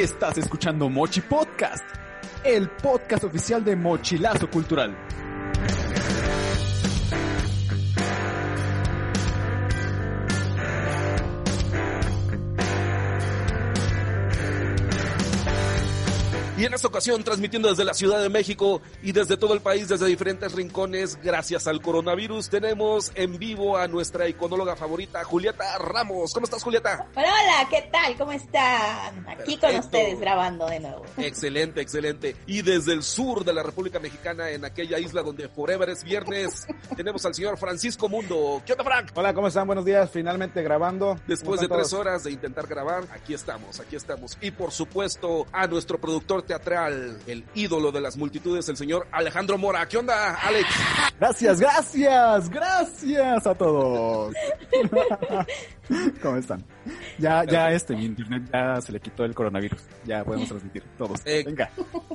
Estás escuchando Mochi Podcast, el podcast oficial de Mochilazo Cultural. Y en esta ocasión, transmitiendo desde la Ciudad de México y desde todo el país, desde diferentes rincones, gracias al coronavirus, tenemos en vivo a nuestra iconóloga favorita, Julieta Ramos. ¿Cómo estás, Julieta? Hola, hola, ¿qué tal? ¿Cómo están? Aquí con ustedes grabando de nuevo. Excelente, excelente. Y desde el sur de la República Mexicana, en aquella isla donde forever es viernes, tenemos al señor Francisco Mundo. ¿Qué onda, Frank? Hola, ¿cómo están? Buenos días, finalmente grabando. Después ¿Cómo de tres todos? horas de intentar grabar, aquí estamos, aquí estamos. Y por supuesto, a nuestro productor teatral, el ídolo de las multitudes, el señor Alejandro Mora. ¿Qué onda, Alex? Gracias, gracias, gracias a todos. ¿Cómo están? Ya, ya este, mi internet ya se le quitó el coronavirus. Ya podemos transmitir todos. Venga.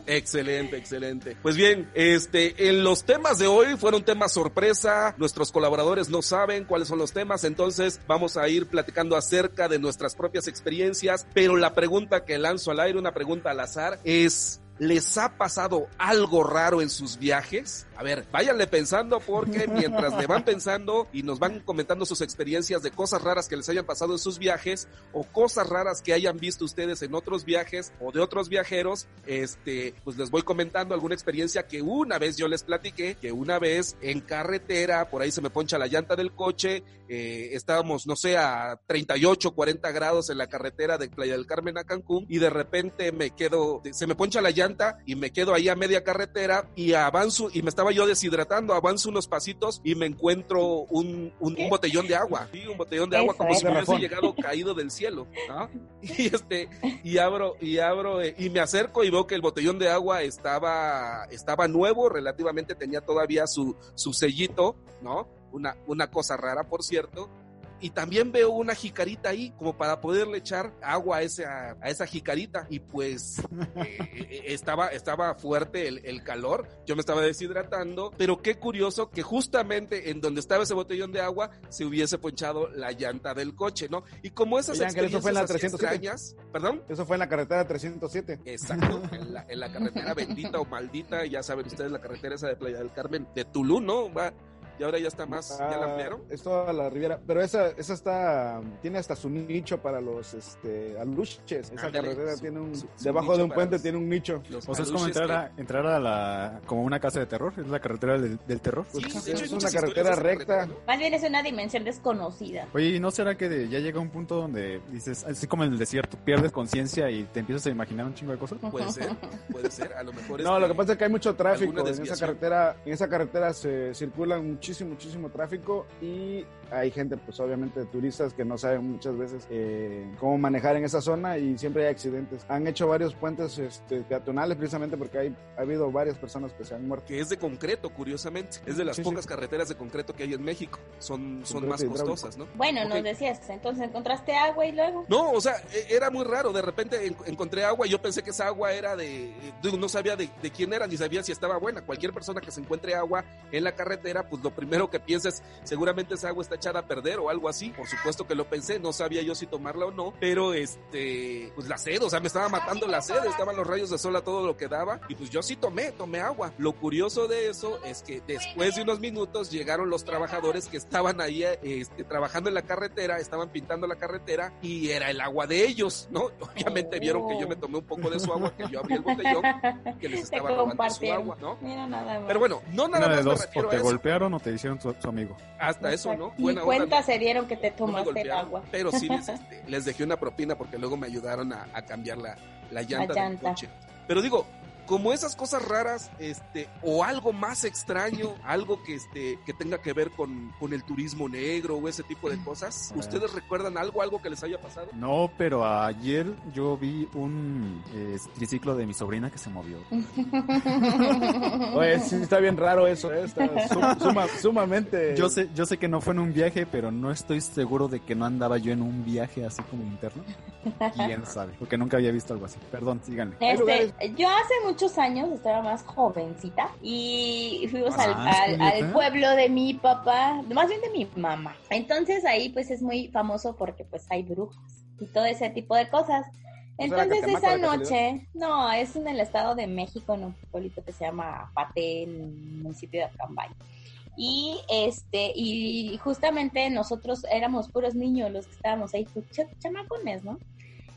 Excelente, excelente. Pues bien, este, en los temas de hoy fueron temas sorpresa. Nuestros colaboradores no saben cuáles son los temas, entonces vamos a ir platicando acerca de nuestras propias experiencias. Pero la pregunta que lanzo al aire, una pregunta al azar, es ¿Les ha pasado algo raro en sus viajes? A ver, váyanle pensando porque mientras le van pensando y nos van comentando sus experiencias de cosas raras que les hayan pasado en sus viajes o cosas raras que hayan visto ustedes en otros viajes o de otros viajeros, este, pues les voy comentando alguna experiencia que una vez yo les platiqué, que una vez en carretera, por ahí se me poncha la llanta del coche, eh, estábamos, no sé, a 38, 40 grados en la carretera de Playa del Carmen a Cancún y de repente me quedo, se me poncha la llanta y me quedo ahí a media carretera y avanzo y me estaba yo deshidratando, avanzo unos pasitos y me encuentro un, un, un botellón de agua, sí, un botellón de agua Eso, como si hubiese llegado caído del cielo, ¿no? Y este, y abro, y abro, eh, y me acerco y veo que el botellón de agua estaba, estaba nuevo, relativamente tenía todavía su, su sellito, ¿no? Una, una cosa rara, por cierto. Y también veo una jicarita ahí, como para poderle echar agua a esa, a esa jicarita. Y pues eh, eh, estaba, estaba fuerte el, el calor, yo me estaba deshidratando, pero qué curioso que justamente en donde estaba ese botellón de agua se hubiese ponchado la llanta del coche, ¿no? Y como esas Oye, eso fue en la experiencias así 307. extrañas, perdón, Eso fue en la carretera 307. Exacto, en la, en la carretera bendita o maldita, ya saben ustedes, la carretera esa de Playa del Carmen, de Tulum, ¿no? Va, y ahora ya está más, ya la Ah, ampliaron. Es toda la Riviera. Pero esa, esa está, tiene hasta su nicho para los este, aluches. Esa Ándale, carretera su- tiene un, su- su debajo de un puente los- tiene un nicho. Los O sea, es como entrar a, entrar a la, como una casa de terror, es la carretera del, del terror. que- Sí, Pues, de hecho, hay es una carretera recta. carretera, ¿no? Más bien es una dimensión desconocida. Oye, ¿y no será que de- ya llega un punto donde dices, así como en el desierto, pierdes conciencia y te empiezas a imaginar un chingo de cosas? Puede ser, puede ser, a lo mejor No, este, lo que pasa es que hay mucho tráfico. En esa carretera, en esa carretera se circula muchísimo, muchísimo tráfico y hay gente, pues obviamente turistas que no saben muchas veces eh, cómo manejar en esa zona y siempre hay accidentes. Han hecho varios puentes este, peatonales precisamente porque hay, ha habido varias personas que se han muerto. que es de concreto, curiosamente. Es de las Sí, sí. pocas carreteras de concreto que hay en México. Son, son Concreto más costosas, ¿no? Bueno, nos decías, entonces encontraste agua y luego. No, o sea, e- era muy raro. De repente en- encontré agua y yo pensé que esa agua era de. de- no sabía de, de quién era ni sabía si estaba buena. Cualquier persona que se encuentre agua en la carretera, pues lo primero que piensa es seguramente esa agua está echada a perder o algo así. Por supuesto que lo pensé, no sabía yo si tomarla o no, pero este, pues la sed, o sea, me estaba matando la sed, estaban los rayos de sol a todo lo que daba y pues yo sí tomé, tomé agua. Lo curioso de eso es que después de unos minutos llegaron los trabajadores que estaban ahí este, trabajando en la carretera, estaban pintando la carretera y era el agua de ellos, ¿no? Obviamente vieron que yo me tomé un poco de su agua, que yo abrí el botellón que les estaba robando su agua, ¿no? Mira nada más. Pero bueno, no nada Una de más me dos, o a te eso. golpearon o te hicieron su, su amigo. Hasta eso, ¿no? Ni Buena onda, cuenta ¿no? se dieron que te tomaste el agua. Pero sí les, este, les dejé una propina porque luego me ayudaron a, a cambiar la, la llanta del llanta. coche. Pero digo, como esas cosas raras, este, o algo más extraño, algo que este, que tenga que ver con, con el turismo negro o ese tipo de cosas. ¿ustedes recuerdan algo, algo que les haya pasado? No, pero ayer yo vi un eh, triciclo de mi sobrina que se movió. Oye, sí está bien raro eso, ¿eh? Está sum- suma- sumamente... Yo sé, yo sé que no fue en un viaje, pero no estoy seguro de que no andaba yo en un viaje así como interno. Quién sabe, porque nunca había visto algo así. Perdón, síganle. Este, yo hace muchos años estaba más jovencita y fuimos al, Ah, al- pueblo de mi papá, más bien de mi mamá. Entonces ahí pues es muy famoso porque pues hay brujas y todo ese tipo de cosas. Entonces esa noche, no, es en el Estado de México, en un pueblito que se llama Pate, en el municipio de Acambay. Y este, y justamente nosotros éramos puros niños los que estábamos ahí, pues, chamacones, ¿no?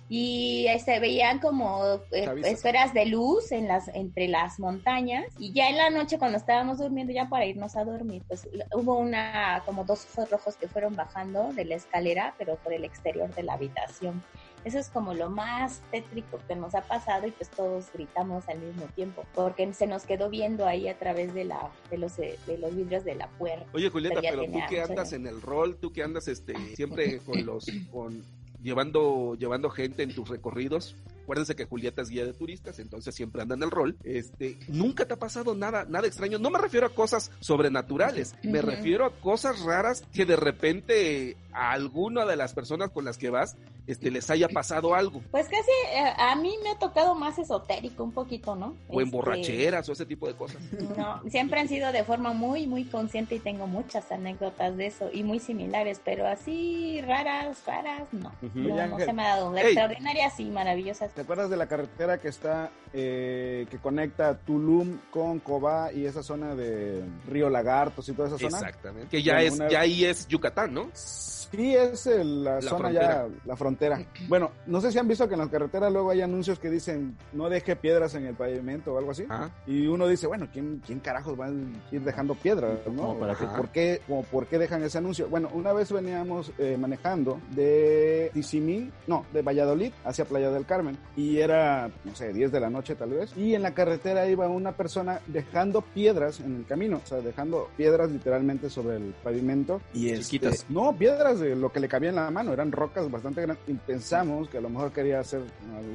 Y se este, veían como eh, esferas de luz en las entre las montañas y ya en la noche cuando estábamos durmiendo ya para irnos a dormir pues hubo una como dos ojos rojos que fueron bajando de la escalera pero por el exterior de la habitación eso es como lo más tétrico que nos ha pasado y pues todos gritamos al mismo tiempo porque se nos quedó viendo ahí a través de la de los de los vidrios de la puerta. Oye Julieta, pero, tú que andas en el rol, tú que andas este siempre con los con llevando llevando gente en tus recorridos, acuérdense que Julieta es guía de turistas, entonces siempre anda en el rol. Este, nunca te ha pasado nada, nada extraño. No me refiero a cosas sobrenaturales, me refiero a cosas raras que de repente a alguna de las personas con las que vas este, les haya pasado algo. Pues casi eh, a mí me ha tocado más esotérico un poquito, ¿no? O en este, borracheras o ese tipo de cosas. No, siempre han sido de forma muy, muy consciente y tengo muchas anécdotas de eso y muy similares, pero así raras, raras, no. no, se me ha dado. Extraordinarias y maravillosas. ¿Te acuerdas de la carretera que está, eh, que conecta Tulum con Cobá y esa zona de Río Lagartos y toda esa zona? Exactamente. Que ya, es, ya ahí es Yucatán, ¿no? Sí, es la, zona ya, la frontera. Bueno, no sé si han visto que en la carretera luego hay anuncios que dicen no deje piedras en el pavimento o algo así. Y uno dice, bueno, ¿quién, quién carajos va a ir dejando piedras? ¿no? ¿Para ¿Por, qué, como, ¿Por qué dejan ese anuncio? Bueno, una vez veníamos eh, manejando de Tizimín, no, de Valladolid hacia Playa del Carmen. Y era, no sé, 10 de la noche tal vez. Y en la carretera iba una persona dejando piedras en el camino. O sea, dejando piedras literalmente sobre el pavimento. Y Chiquitas. Este, no, piedras de lo que le cabía en la mano, eran rocas bastante grandes y pensamos que a lo mejor quería hacer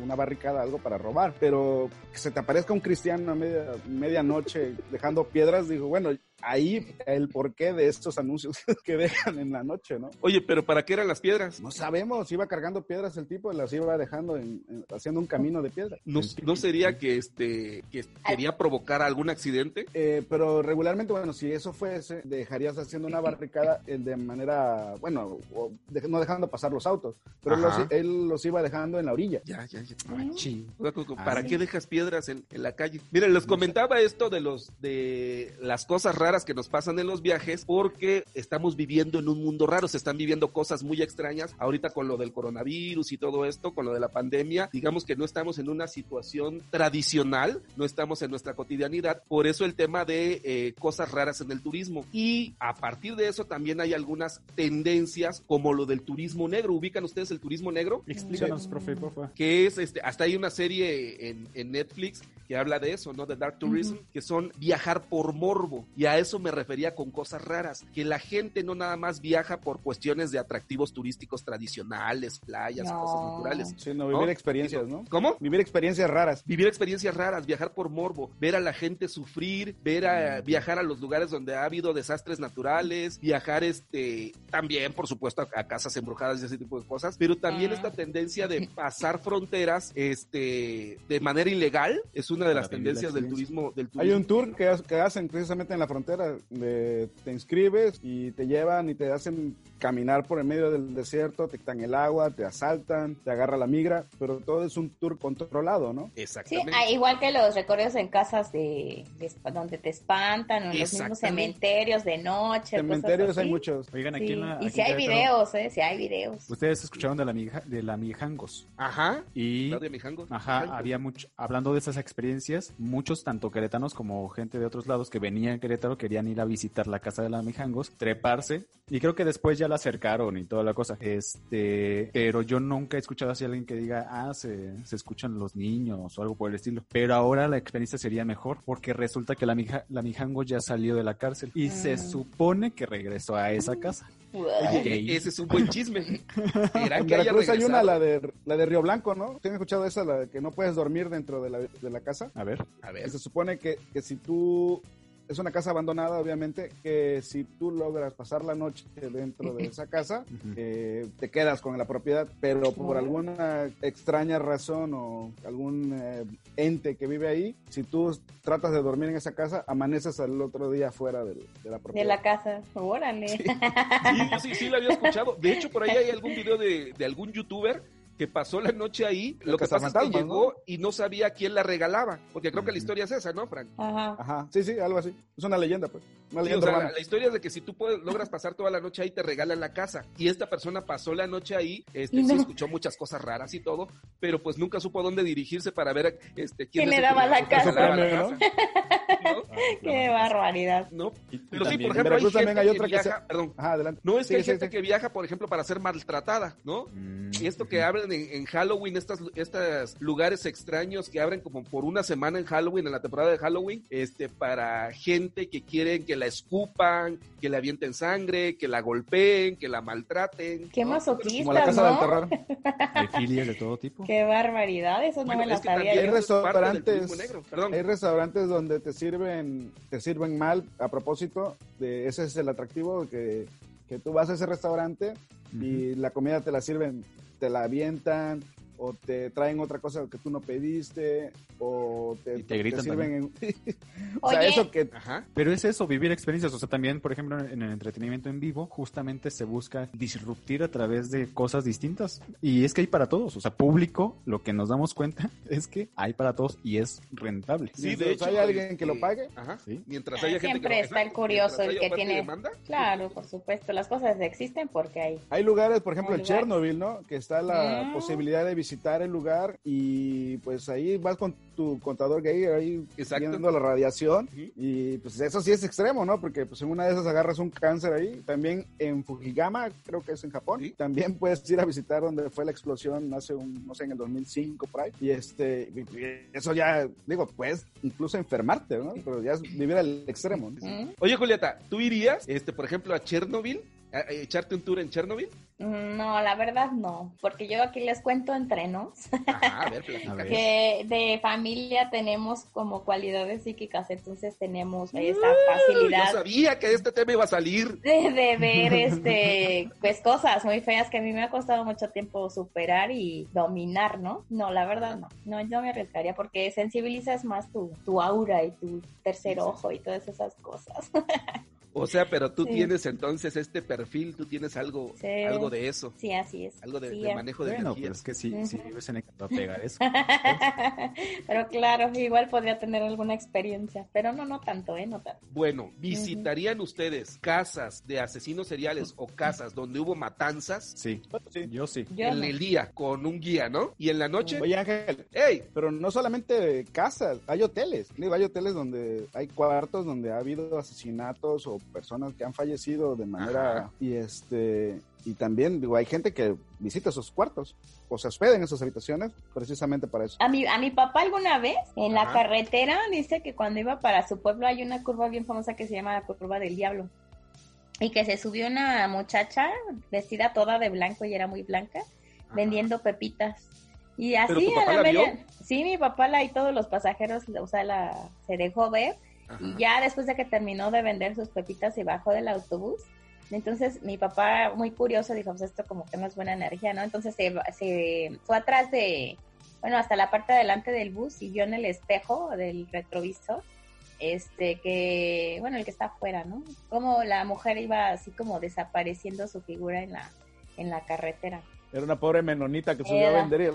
una barricada, algo para robar, pero que se te aparezca un cristiano a media, medianoche dejando piedras, digo, bueno, ahí el porqué de estos anuncios que dejan en la noche, ¿no? Oye, pero ¿para qué eran las piedras? No sabemos, iba cargando piedras el tipo y las iba dejando haciendo un camino de piedra. ¿No, ¿no sería que este que quería provocar algún accidente? Eh, pero regularmente, bueno, si eso fuese, dejarías haciendo una barricada eh, de manera, bueno, no dejando pasar los autos, pero él los iba dejando en la orilla. Ya, ya, ya. ¿Para ah, qué dejas piedras en, en la calle? Miren, les comentaba esto de los de las cosas raras que nos pasan en los viajes porque estamos viviendo en un mundo raro, se están viviendo cosas muy extrañas. Ahorita con lo del coronavirus y todo esto, con lo de la pandemia, digamos que no estamos en una situación tradicional, no estamos en nuestra cotidianidad, por eso el tema de eh, cosas raras en el turismo. Y a partir de eso también hay algunas tendencias como lo del turismo negro, ¿ubican ustedes el turismo negro? Explícanos, profe, Que es, este, hasta hay una serie en, en Netflix que habla de eso, ¿no? De Dark Tourism, que son viajar por morbo. Y a eso me refería con cosas raras, que la gente no nada más viaja por cuestiones de atractivos turísticos tradicionales, playas, cosas naturales. Sí, no, vivir experiencias, ¿no? ¿Cómo? Vivir experiencias raras. Vivir experiencias raras, viajar por morbo, ver a la gente sufrir, ver a viajar a los lugares donde ha habido desastres naturales, viajar este también, por supuesto, a, casas embrujadas y ese tipo de cosas, pero también esta tendencia de pasar fronteras este de manera ilegal es una de las tendencias del turismo, del Hay un tour que, que hacen precisamente en la frontera, de, te inscribes y te llevan y te hacen caminar por el medio del desierto, te quitan el agua, te asaltan, te agarra la migra, pero todo es un tour controlado, ¿no? Exactamente. Sí, ah, igual que los recorridos en casas de, donde te espantan, o en los mismos cementerios de noche. Cementerios hay muchos. Oigan, aquí en la, y si hay videos, ¿eh? Si hay videos. Ustedes escucharon de la, de la Mijangos. Ajá. Y... de Mijangos. Ajá, había mucho, hablando de esas experiencias, muchos, tanto queretanos como gente de otros lados que venían a Querétaro, querían ir a visitar la casa de la Mijangos, treparse, y creo que después ya la acercaron y toda la cosa. Este, pero yo nunca he escuchado así a alguien que diga, ah, se, se escuchan los niños o algo por el estilo. Pero ahora la experiencia sería mejor porque resulta que la, mija, la Mijango ya salió de la cárcel y se mm. supone que regresó a esa casa. ese es un buen chisme. en Veracruz hay una, la de, la de Río Blanco, ¿no? ¿Tienen escuchado esa, la de que no puedes dormir dentro de la, de la casa? A ver. A ver. Se supone que, que si tú es una casa abandonada, obviamente, que si tú logras pasar la noche dentro de esa casa, eh, te quedas con la propiedad, pero por alguna extraña razón o algún eh, ente que vive ahí, si tú tratas de dormir en esa casa, amaneces al otro día fuera de, la propiedad. De la casa, órale. Sí, sí, sí, sí, lo había escuchado. De hecho, por ahí hay algún video de, de algún youtuber que pasó la noche ahí. El Lo que pasa es que llegó y no sabía quién la regalaba. Porque creo que la historia es esa, ¿no, Frank? Ajá. Ajá, sí, sí, algo así. Es una leyenda, pues. Una Sí, o leyenda sea, la, historia es de que si tú puedes, logras pasar toda la noche ahí, te regalan la casa. Y esta persona pasó la noche ahí, este, sí no. escuchó muchas cosas raras y todo, pero pues nunca supo a dónde dirigirse para ver este, quién, ¿Quién es le daba la casa? la ¿no? casa. ¿No? Qué barbaridad. ¿No? Pero sí, por ejemplo, hay gente también hay que otra que viaja, perdón, Ajá, adelante. no es que Sí, hay sí, gente sí. que viaja, por ejemplo, para ser maltratada, ¿no? Mm, Y esto que abren en, en Halloween, estas, estos lugares extraños que abren como por una semana en Halloween, en la temporada de Halloween, este, para gente que quieren que la escupan, que le avienten sangre, que la golpeen, que la maltraten. Qué ¿no? Como la masoquistas, casa del ¿no? terror. de filias de todo tipo. Qué barbaridad, eso no me la sabía. Hay restaurantes- negro. Hay restaurantes donde te sirven, te sirven mal a propósito. De, ese es el atractivo que, que tú vas a ese restaurante y la comida te la sirven, te la avientan o te traen otra cosa que tú no pediste o te, Y te gritan sirven en... o sea, Oye. eso que Ajá. Pero es eso, vivir experiencias. O sea, también, por ejemplo, en el entretenimiento en vivo, justamente se busca disruptir a través de cosas distintas. Y es que hay para todos. O sea, público, lo que nos damos cuenta es que hay para todos y es rentable. Sí, de hecho. hay alguien que lo pague. Ajá. Sí. Mientras haya gente siempre que lo- está el curioso, el que tiene- demanda. Claro, por supuesto, las cosas existen porque hay. Hay lugares, por ejemplo, en. Chernobyl, ¿no? Que está la Mm. posibilidad de visitar el lugar y pues ahí vas con tu contador gay ahí Exacto. viendo la radiación y pues eso sí es extremo, ¿no? Porque pues en una de esas agarras un cáncer ahí. También en Fujigama, creo que es en Japón, Sí. también puedes ir a visitar donde fue la explosión hace un, no sé, en el 2005 por ahí. Y este, y- eso ya, digo, puedes incluso enfermarte, ¿no? Pero ya es vivir al extremo, ¿no? Oye, Julieta, ¿tú irías, este, por ejemplo, a Chernobyl? ¿A, a echarte un tour en Chernobyl? No, la verdad no, porque yo aquí les cuento entre nos Ajá, a ver, platícame. A ver. que de familia tenemos como cualidades psíquicas, entonces tenemos esa Yo facilidad sabía que este tema iba a salir. de, de ver este pues cosas muy feas que a mí me ha costado mucho tiempo superar y dominar, ¿no? No, la verdad no. No, yo me arriesgaría porque sensibilizas más tu, tu aura y tu tercer ojo y todas esas cosas. O sea, pero tú Sí. tienes entonces este perfil, tú tienes algo, Sí. algo de eso, Sí, así es. algo de, Sí, de manejo de Bueno, energía. pero es que si, si vives en el va a pegar eso. pero claro, igual podría tener alguna experiencia, pero no, no tanto, ¿eh? No tanto. Bueno, ¿visitarían ustedes casas de asesinos seriales o casas donde hubo matanzas Sí, Sí. yo sí. Yo en no. el día con un guía, ¿no? Y en la noche, Oye, Ángel, ¡hey! Pero no solamente casas, hay hoteles. Hay hoteles donde hay cuartos donde ha habido asesinatos o personas que han fallecido de manera Ajá. y este y también digo, hay gente que visita esos cuartos o se hospeda en esas habitaciones precisamente para eso. A mi, a mi papá alguna vez en la carretera dice que cuando iba para su pueblo hay una curva bien famosa que se llama la curva del diablo. Y que se subió una muchacha vestida toda de blanco y era muy blanca, Ajá. vendiendo pepitas. Y ¿Pero así a la media. Sí, mi papá la y todos los pasajeros, o sea, la se dejó ver. Ajá. Y ya después de que terminó de vender sus pepitas y bajó del autobús, entonces mi papá, muy curioso, dijo, pues esto como que no es buena energía, ¿no? Entonces se, se fue atrás de, bueno, hasta la parte de adelante del bus y vio en el espejo del retrovisor, este, que, bueno, el que está afuera, ¿no? Como la mujer iba así como desapareciendo su figura en la, en la carretera. Era una pobre menonita que subió a vender.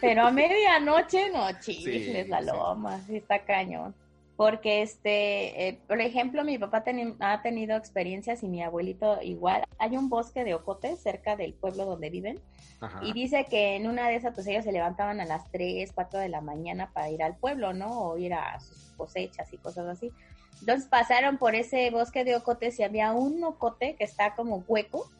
Pero a medianoche, no, chifles, Sí, la loma, sí está cañón. Porque, este, eh, por ejemplo, mi papá ha tenido experiencias y mi abuelito igual. Hay un bosque de ocotes cerca del pueblo donde viven Ajá. y dice que en una de esas, pues ellos se levantaban a las 3, 4 de la mañana para ir al pueblo, ¿no? O ir a sus cosechas y cosas así. Entonces pasaron por ese bosque de ocotes y había un ocote que está como hueco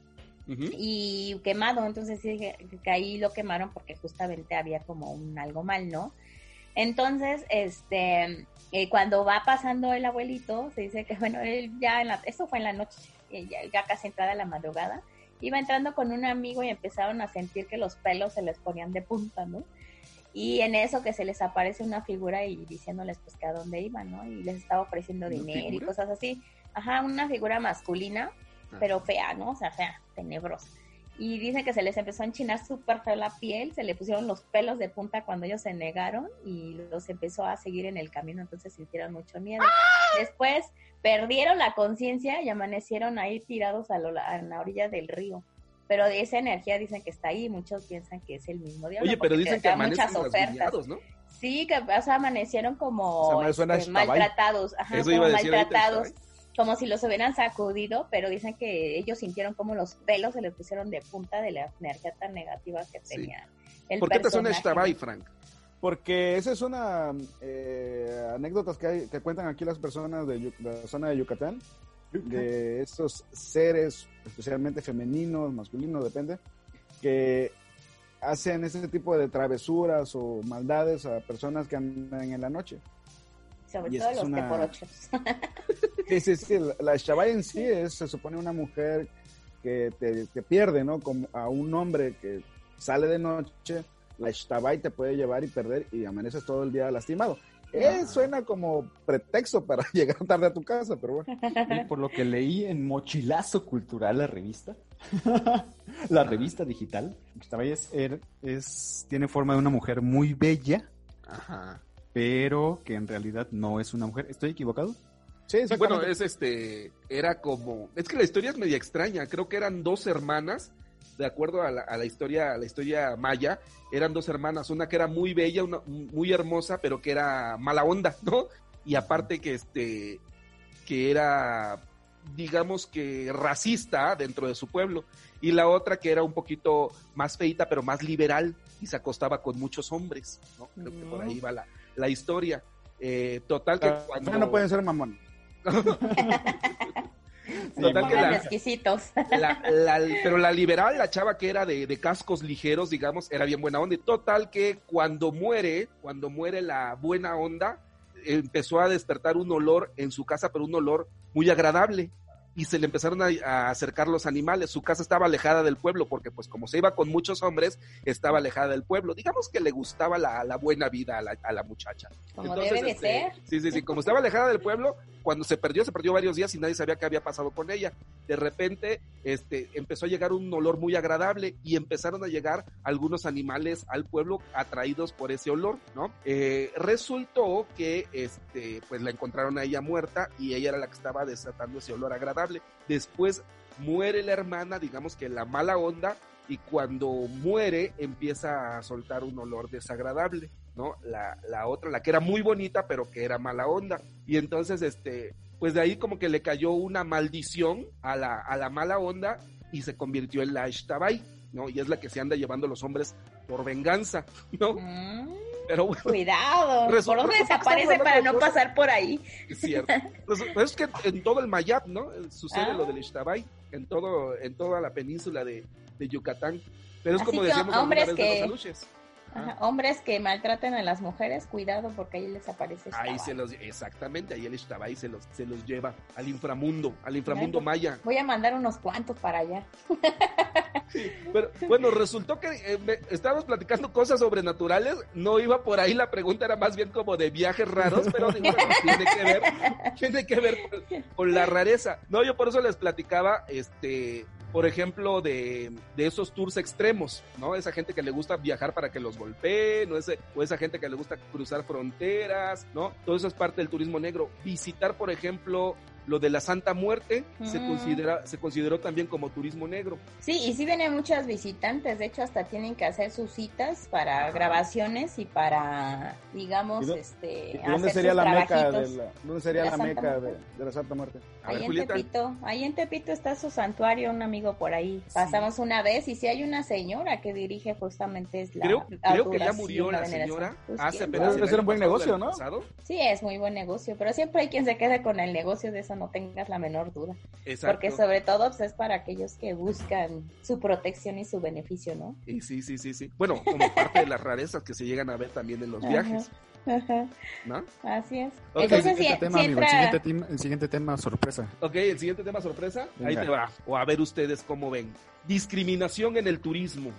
Ujú. y quemado, entonces sí que, que ahí lo quemaron porque justamente había como un algo mal, ¿no? Entonces, este, eh, cuando va pasando el abuelito, se dice que, bueno, él ya en la, eso fue en la noche, eh, ya, ya casi entrada la madrugada, iba entrando con un amigo y empezaron a sentir que los pelos se les ponían de punta, ¿no? Y en eso que se les aparece una figura y diciéndoles pues que a dónde iban, ¿no? Y les estaba ofreciendo ¿Una dinero y cosas así. Ajá, una figura masculina, Ah. pero fea, ¿no? O sea, fea, tenebrosa. Y dicen que se les empezó a enchinar súper feo la piel, se le pusieron los pelos de punta cuando ellos se negaron y los empezó a seguir en el camino, entonces sintieron mucho miedo. Después perdieron la conciencia y amanecieron ahí tirados a, lo- a la orilla del río. pero de esa energía dicen que está ahí muchos piensan que es el mismo diablo. Oye, pero dicen que muchas amanecen ofertas. rasguñados, ¿no? Sí, que o sea, amanecieron como O sea, este, maltratados, ajá, Eso iba como a decir ahorita, maltratados, Shtabai. Como si los hubieran sacudido, pero dicen que ellos sintieron como los pelos se les pusieron de punta de la energía tan negativa que Sí. tenía el ¿Por qué te suena. Shtabai, Frank? Porque esa es una eh, anécdotas que, hay, que cuentan aquí las personas de la zona de Yucatán, de estos seres, especialmente femeninos, masculinos, depende, que hacen ese tipo de travesuras o maldades a personas que andan en la noche. Sobre Y todo los una- teporochos. Sí, sí, sí, la- la Shabbai en sí es, se supone una mujer que te, te pierde, ¿no? Como a un hombre que sale de noche, la Shtabai te puede llevar y perder y amaneces todo el día lastimado. Eh, suena como pretexto para llegar tarde a tu casa, pero bueno. Y por lo que leí en Mochilazo Cultural, la revista, la revista digital, vez es, es- tiene forma de una mujer muy bella, Ajá. Pero que en realidad no es una mujer. ¿Estoy equivocado? Sí, Sí, bueno, es este, era como, es que la historia es media extraña, creo que eran dos hermanas, de acuerdo a la, a la historia, a la historia maya, eran dos hermanas, una que era muy bella, una, muy hermosa, pero que era mala onda, ¿no? Y aparte que este, que era, digamos que racista dentro de su pueblo, y la otra que era un poquito más feita, pero más liberal, y se acostaba con muchos hombres, ¿no? Creo que por ahí va la, la historia. Eh, total que Ah, cuando... no pueden ser mamón. Total que la, exquisitos. la- la- pero la liberal, la chava que era de, de cascos ligeros, digamos, era bien buena onda. Y total que cuando muere, cuando muere la buena onda, empezó a despertar un olor en su casa, pero un olor muy agradable. Y se le empezaron a, a acercar los animales. Su casa estaba alejada del pueblo, porque pues como se iba con muchos hombres, estaba alejada del pueblo. Digamos que le gustaba la, la buena vida a la, a la muchacha. Como Entonces, debe de este, ser. Sí, sí, sí. Como estaba alejada del pueblo, cuando se perdió, se perdió varios días y nadie sabía qué había pasado con ella. De repente, este, empezó a llegar un olor muy agradable y empezaron a llegar algunos animales al pueblo atraídos por ese olor, ¿no? Eh, resultó que, este, pues la encontraron a ella muerta y ella era la que estaba desatando ese olor agradable. Después muere la hermana, digamos que la mala onda, y cuando muere empieza a soltar un olor desagradable. ¿no? La, la otra, la que era muy bonita, pero que era mala onda. Y entonces, este, pues de ahí como que le cayó una maldición a la, a la mala onda y se convirtió en la Ishtabai, ¿no? Y es la que se anda llevando los hombres por venganza, ¿no? Mm, Pero bueno, cuidado. ¿Por dónde que desaparece para no de cosas- pasar por ahí? es cierto. Pues, pues es que en todo el Mayab, ¿no? Sucede Ah. lo del Ishtabai, en todo, en toda la península de, de Yucatán. Pero es Así como que, decíamos hombres vez de que- los aluches. Ajá, Hombres que maltraten a las mujeres, cuidado porque ahí les aparece. Ahí Shtabai. se los, exactamente, ahí el Ishtabai se los, se los lleva al inframundo, al inframundo Ay, maya. Voy a mandar unos cuantos para allá. Pero bueno, resultó que eh, me- estábamos platicando cosas sobrenaturales, no iba por ahí, la pregunta era más bien como de viajes raros, pero digo, bueno, tiene que ver, tiene que ver con, con la rareza. No, yo por eso les platicaba, este, por ejemplo, de, de esos tours extremos, ¿no? Esa gente que le gusta viajar para que los golpeen, o, ese, o esa gente que le gusta cruzar fronteras, ¿no? Todo eso es parte del turismo negro. Visitar, por ejemplo, lo de la Santa Muerte se Mm. considera, se consideró también como turismo negro. Sí, y sí vienen muchas visitantes. De hecho, hasta tienen que hacer sus citas para Ajá. grabaciones y para, digamos, ¿Y dó- este, ¿Y ¿Dónde hacer sería sus la meca, de la, ¿dónde sería La meca de, la Santa Muerte? A Ahí ver, en Julieta. Tepito, ahí en Tepito está su santuario, un amigo por ahí. Pasamos una vez y si hay una señora que dirige justamente es la Creo, creo que ya murió la señora Pues, hace ¿quién apenas. ser un buen negocio, ¿no? pasado. Sí, es muy buen negocio, pero siempre hay quien se quede con el negocio, de eso no tengas la menor duda. Exacto. Porque sobre todo pues, es para aquellos que buscan su protección y su beneficio, ¿no? Y sí, sí, sí, sí. Bueno, como parte de las rarezas que se llegan a ver también en los Ajá. viajes, Ajá, ¿no? Así es. Ok, Entonces, siguiente si, tema, si amigo, el siguiente, tema, el siguiente tema, sorpresa. Ok, el siguiente tema sorpresa. Ahí te va. O a ver ustedes cómo ven. Discriminación en el turismo.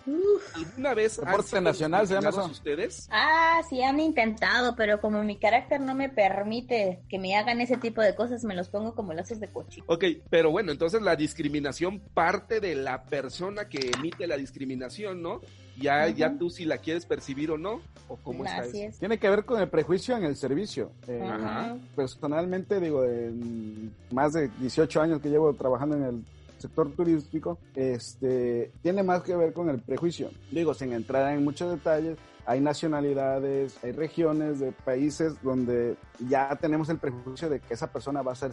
¿Alguna vez han nacional se llama eso. ustedes? Ah, sí, han intentado, pero como mi carácter no me permite que me hagan ese tipo de cosas, me los pongo como lazos de cochino. Ok, pero bueno, entonces la discriminación parte de la persona que emite la discriminación, ¿no? Ya, ya tú si la quieres percibir o no, o cómo está Así eso. es. Tiene que ver con el prejuicio en el servicio. Eh, Ajá. Personalmente, digo, en más de 18 años que llevo trabajando en el sector turístico, este, tiene más que ver con el prejuicio. Digo, sin entrar en muchos detalles, hay nacionalidades, hay regiones de países donde ya tenemos el prejuicio de que esa persona va a ser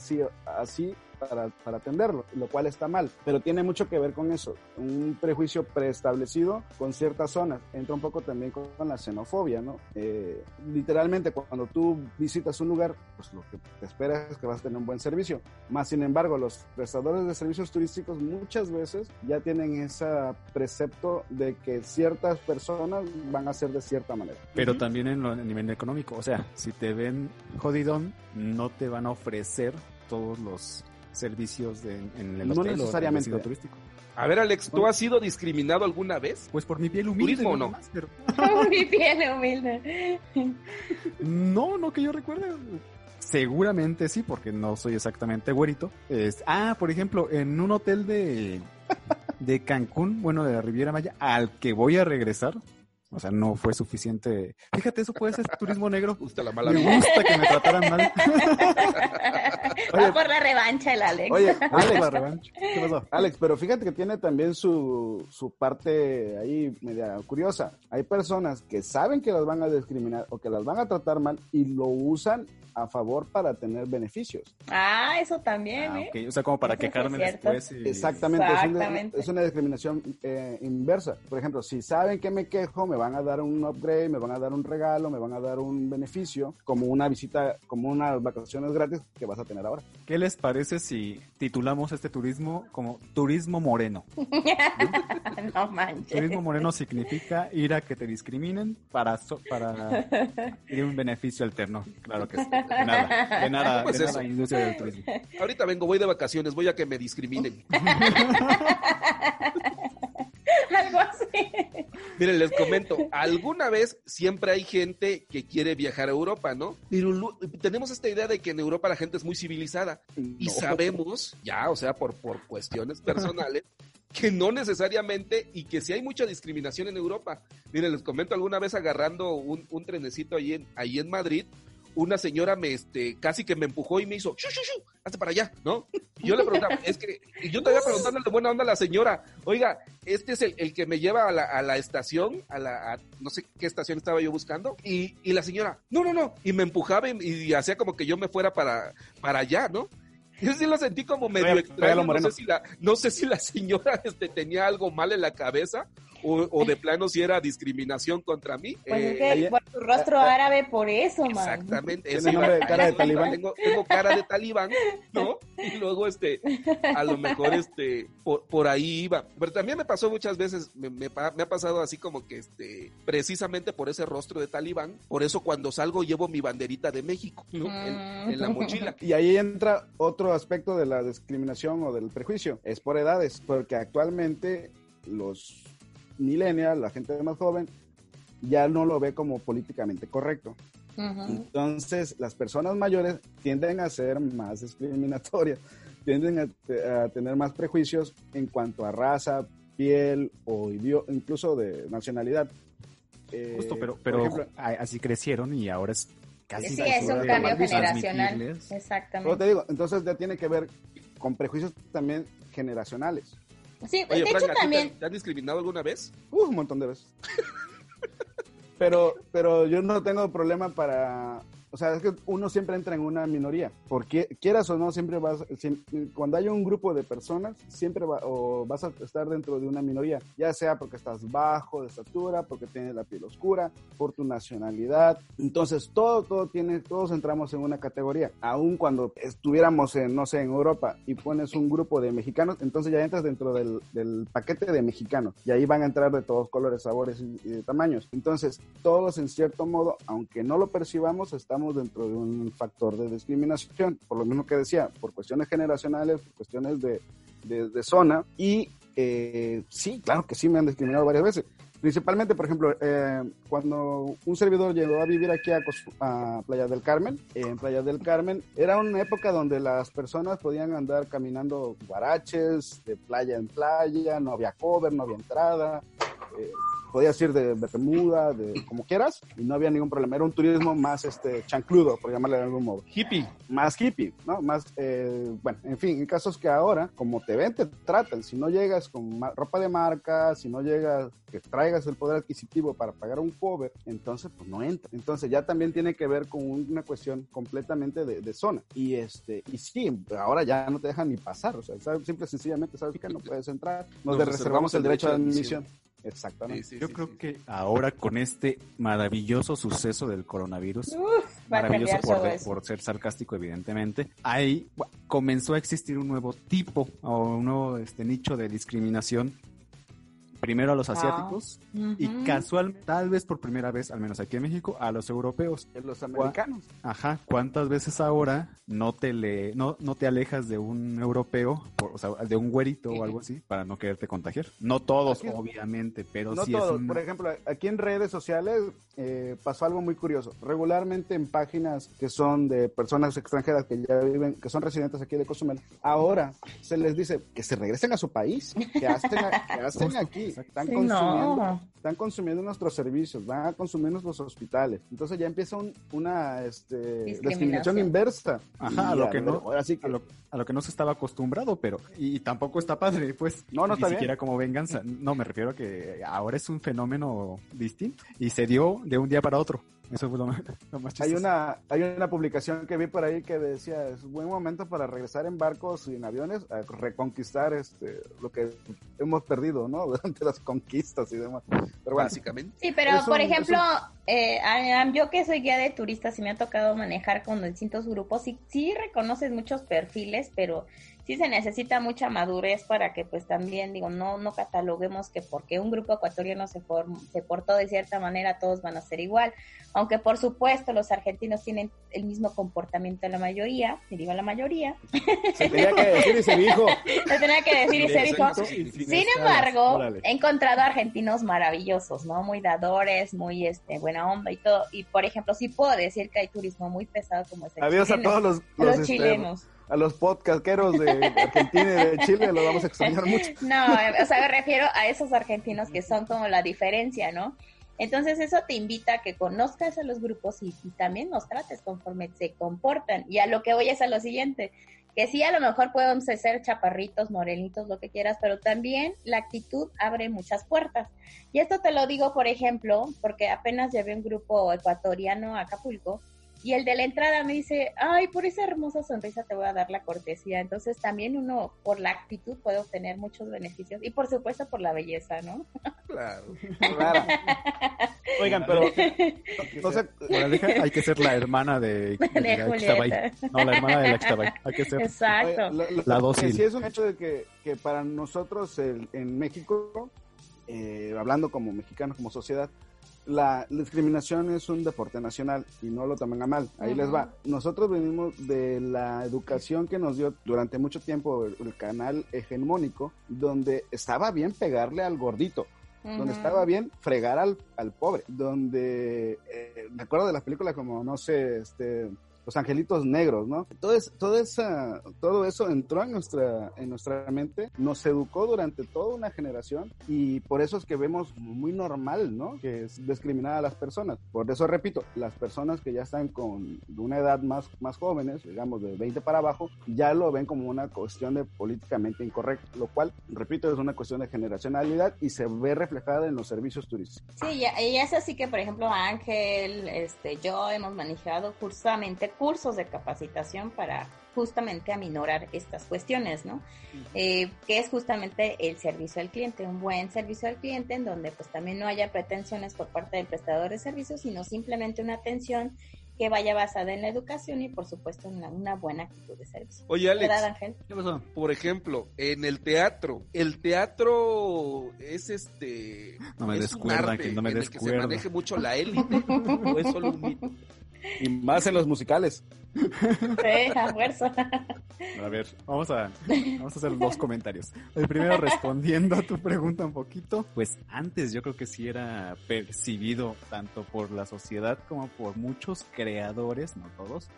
así para, para, atenderlo, lo cual está mal, pero tiene mucho que ver con eso, un prejuicio preestablecido con ciertas zonas, entra un poco también con, la xenofobia, ¿no? Eh, literalmente cuando tú visitas un lugar, pues lo que te esperas es que vas a tener un buen servicio, más sin embargo los prestadores de servicios turísticos muchas veces ya tienen ese precepto de que ciertas personas van a ser de cierta manera. Pero también en, lo, a nivel económico, o sea, si te ven jodidón, no te van a ofrecer todos los servicios de, en el no hotel necesariamente. o en el turístico. A ver, Alex, ¿tú has sido discriminado alguna vez? Pues por mi piel humilde. ¿Turismo o no? pero- Mi piel humilde. No, no que yo recuerde. Seguramente sí, porque no soy exactamente güerito. Es- ah, por ejemplo, en un hotel de, de Cancún, bueno, de la Riviera Maya, al que voy a regresar. O sea, no fue suficiente. Fíjate, eso puede ser turismo negro. Gusta la mala Me vida. gusta que me trataran mal. Va por la revancha el Alex. Oye, Alex, la revancha. ¿Qué pasó? Alex, pero fíjate que tiene también su, su parte ahí media curiosa. Hay personas que saben que las van a discriminar o que las van a tratar mal y lo usan a favor para tener beneficios. Ah, eso también, Ah, ¿eh? O sea, como para Eso quejarme después. y- Exactamente, es una- Exactamente. Es, una, discriminación eh, inversa. Por ejemplo, si saben que me quejo, me van a dar un upgrade, me van a dar un regalo, me van a dar un beneficio, como una visita, como unas vacaciones gratis que vas a tener ahora. ¿Qué les parece si titulamos este turismo como turismo moreno? no manches. Turismo moreno significa ir a que te discriminen para so- para ir un beneficio alterno. Claro que sí. De nada, de nada, Pues de nada industria del turismo. Ahorita vengo, voy de vacaciones, voy a que me discriminen. Algo así. Miren, les comento, alguna vez siempre hay gente que quiere viajar a Europa, ¿no? Pero tenemos esta idea de que en Europa la gente es muy civilizada y sabemos, ya, o sea, por, por cuestiones personales, que no necesariamente y que sí hay mucha discriminación en Europa. Miren, les comento alguna vez agarrando un, un trenecito ahí en, ahí en Madrid, una señora me, este, casi que me empujó y me hizo, ¡shu, shu, shu! Hazte para allá, ¿no? Y yo le preguntaba, es que, y yo todavía preguntándole de buena onda a la señora, oiga, este es el, el que me lleva a la, a la estación, a la, a- no sé qué estación estaba yo buscando, y, y la señora, no, no, no, y me empujaba y, y hacía como que yo me fuera para, para allá, ¿no? Yo sí lo sentí como medio extraño, no sé si la, no sé si la señora este, tenía algo mal en la cabeza, o, o de plano si era discriminación contra mí. Pues Eh, es que ahí- por tu rostro árabe, por eso, man. Exactamente. Tiene eso iba- nombre de cara de talibán. Tengo, tengo cara de talibán, ¿no? Y luego, este, a lo mejor, este, por, por ahí iba. Pero también me pasó muchas veces, me, me ha pasado así como que, este, precisamente por ese rostro de talibán, por eso cuando salgo llevo mi banderita de México, ¿no? En, en la mochila. Y ahí entra otro aspecto de la discriminación o del prejuicio, es por edades, porque actualmente los millennials, la gente más joven, ya no lo ve como políticamente correcto. Entonces, las personas mayores tienden a ser más discriminatorias, tienden a, te- a tener más prejuicios en cuanto a raza, piel o idioma, incluso de nacionalidad. Eh, Justo, pero, por pero ejemplo, a- así crecieron y ahora es casi Sí, es un cambio generacional. Pero te Exactamente. digo, entonces ya tiene que ver con prejuicios también generacionales. Sí, Oye, de Frank, hecho ¿a ti te- también. ¿te han discriminado alguna vez? Uh, un montón de veces. pero, pero yo no tengo problema para... O sea, es que uno siempre entra en una minoría. Porque quieras o no, siempre vas... cuando hay un grupo de personas, siempre va- o vas a estar dentro de una minoría. Ya sea porque estás bajo de estatura, porque tienes la piel oscura, por tu nacionalidad. Entonces, todo, todo tiene... Todos entramos en una categoría. Aún cuando estuviéramos en, no sé, en Europa y pones un grupo de mexicanos, entonces ya entras dentro del, del paquete de mexicanos. Y ahí van a entrar de todos colores, sabores y, y de tamaños. Entonces, todos en cierto modo, aunque no lo percibamos, estamos dentro de un factor de discriminación. Por lo mismo que decía, por cuestiones generacionales, por cuestiones de, de, de zona. Y eh, sí, claro que sí me han discriminado varias veces. Principalmente, por ejemplo, eh, cuando un servidor llegó a vivir aquí a, a Playa del Carmen, en Playa del Carmen, era una época donde las personas podían andar caminando guaraches de playa en playa, no había cover, no había entrada. Eh, podías ir de, Bermuda, de como quieras, y no había ningún problema. Era un turismo más este chancludo, por llamarle de algún modo. Hippie. Más hippie, ¿no? Más, eh, bueno, en fin, en casos que ahora, como te ven, te tratan. Si no llegas con ropa de marca, si no llegas, que traigas el poder adquisitivo para pagar un cover, entonces pues no entra. Entonces ya también tiene que ver con una cuestión completamente de, zona. Y este, y sí, ahora ya no te dejan ni pasar. O sea, simple sencillamente sabes que no puedes entrar. Nos, reservamos, el derecho de admisión. Exactamente. Yo creo que ahora con este maravilloso suceso del coronavirus, maravilloso por, ser sarcástico evidentemente, ahí comenzó a existir un nuevo tipo o un nuevo este, nicho de discriminación primero a los asiáticos y casual, tal vez por primera vez, al menos aquí en México, a los europeos. A los americanos. Ajá, ¿cuántas veces ahora no te le, no, no te alejas de un europeo, o sea, de un güerito o algo así, para no quererte contagiar? No todos, obviamente, pero no sí todos. Es un... Por ejemplo, aquí en redes sociales eh, pasó algo muy curioso. Regularmente en páginas que son de personas extranjeras que ya viven, que son residentes aquí de Cozumel, ahora se les dice que se regresen a su país, que hacen, que hacen aquí están, consumiendo, están consumiendo nuestros servicios, van a consumir nuestros hospitales. Entonces ya empieza una este, discriminación. inversa. Ajá, a lo, que no, así a, lo, que no se estaba acostumbrado, pero y, tampoco está padre, pues. No, no ni siquiera como venganza. No, me refiero a que ahora es un fenómeno distinto y se dio de un día para otro. Eso fue lo más, Hay una, hay una publicación que vi por ahí que decía, es un buen momento para regresar en barcos y en aviones a reconquistar este lo que hemos perdido, ¿no? Durante las conquistas y demás. Pero Básicamente. Sí, pero por ejemplo, eh, yo que soy guía de turistas y me ha tocado manejar con distintos grupos, y sí reconoces muchos perfiles, pero sí se necesita mucha madurez para que pues también digo no no cataloguemos que porque un grupo ecuatoriano se se portó de cierta manera todos van a ser igual. Aunque por supuesto los argentinos tienen el mismo comportamiento la mayoría y digo la mayoría. Se tenía que decir y se dijo. Se tenía que decir y se dijo. Sin embargo he encontrado argentinos maravillosos no muy dadores muy este buena onda y todo. Y por ejemplo sí puedo decir que hay turismo muy pesado como ese adiós a todos los, los, este, chilenos a los podcasteros de Argentina y de Chile los vamos a extrañar mucho. No, o sea, me refiero a esos argentinos que son como la diferencia, ¿no? Entonces eso te invita a que conozcas a los grupos y, también los trates conforme se comportan. Y a lo que voy es a lo siguiente, que sí a lo mejor podemos ser chaparritos, morenitos, lo que quieras, pero también la actitud abre muchas puertas. Y esto te lo digo, por ejemplo, porque apenas llevé un grupo ecuatoriano a Acapulco y el de la entrada me dice, ay, por esa hermosa sonrisa te voy a dar la cortesía. Entonces también uno por la actitud puede obtener muchos beneficios y por supuesto por la belleza, ¿no? Claro, claro. Oigan, pero entonces, hay que ser la hermana de, de, No, la hermana de la Hay que ser Exacto. la dócil. Sí es un hecho de que, que para nosotros en México, eh, hablando como mexicanos, como sociedad, la, discriminación es un deporte nacional y no lo tomen a mal. Ahí les va. Nosotros venimos de la educación que nos dio durante mucho tiempo el, canal hegemónico, donde estaba bien pegarle al gordito. Donde estaba bien fregar al, al pobre, donde eh, me acuerdo de las películas como, no sé, este, los angelitos negros, ¿no? Todo, todo, esa, todo eso entró en nuestra, en nuestra mente, nos educó durante toda una generación y por eso es que vemos muy normal, ¿no? Que es discriminar a las personas. Por eso repito, las personas que ya están con una edad más, más jóvenes, digamos de 20 para abajo, ya lo ven como una cuestión de políticamente incorrecto, lo cual, repito, es una cuestión de generacionalidad y se ve reflejada en los servicios turísticos. Sí, y es así que, por ejemplo, Ángel, este, yo hemos manejado justamente cursos de capacitación para justamente aminorar estas cuestiones, ¿no? Eh, que es justamente el servicio al cliente, un buen servicio al cliente en donde pues también no haya pretensiones por parte del prestador de servicios, sino simplemente una atención que vaya basada en la educación y por supuesto en una buena actitud de servicio. Oye Alex, ¿qué pasó? Por ejemplo, en el teatro, el teatro es este no me descuerda, que no me en el que se maneje mucho la élite o es solo un mito. Y más en los musicales. a ver, vamos a, vamos a hacer dos comentarios. El primero respondiendo a tu pregunta un poquito, pues antes yo creo que sí era percibido tanto por la sociedad como por muchos creadores, no todos,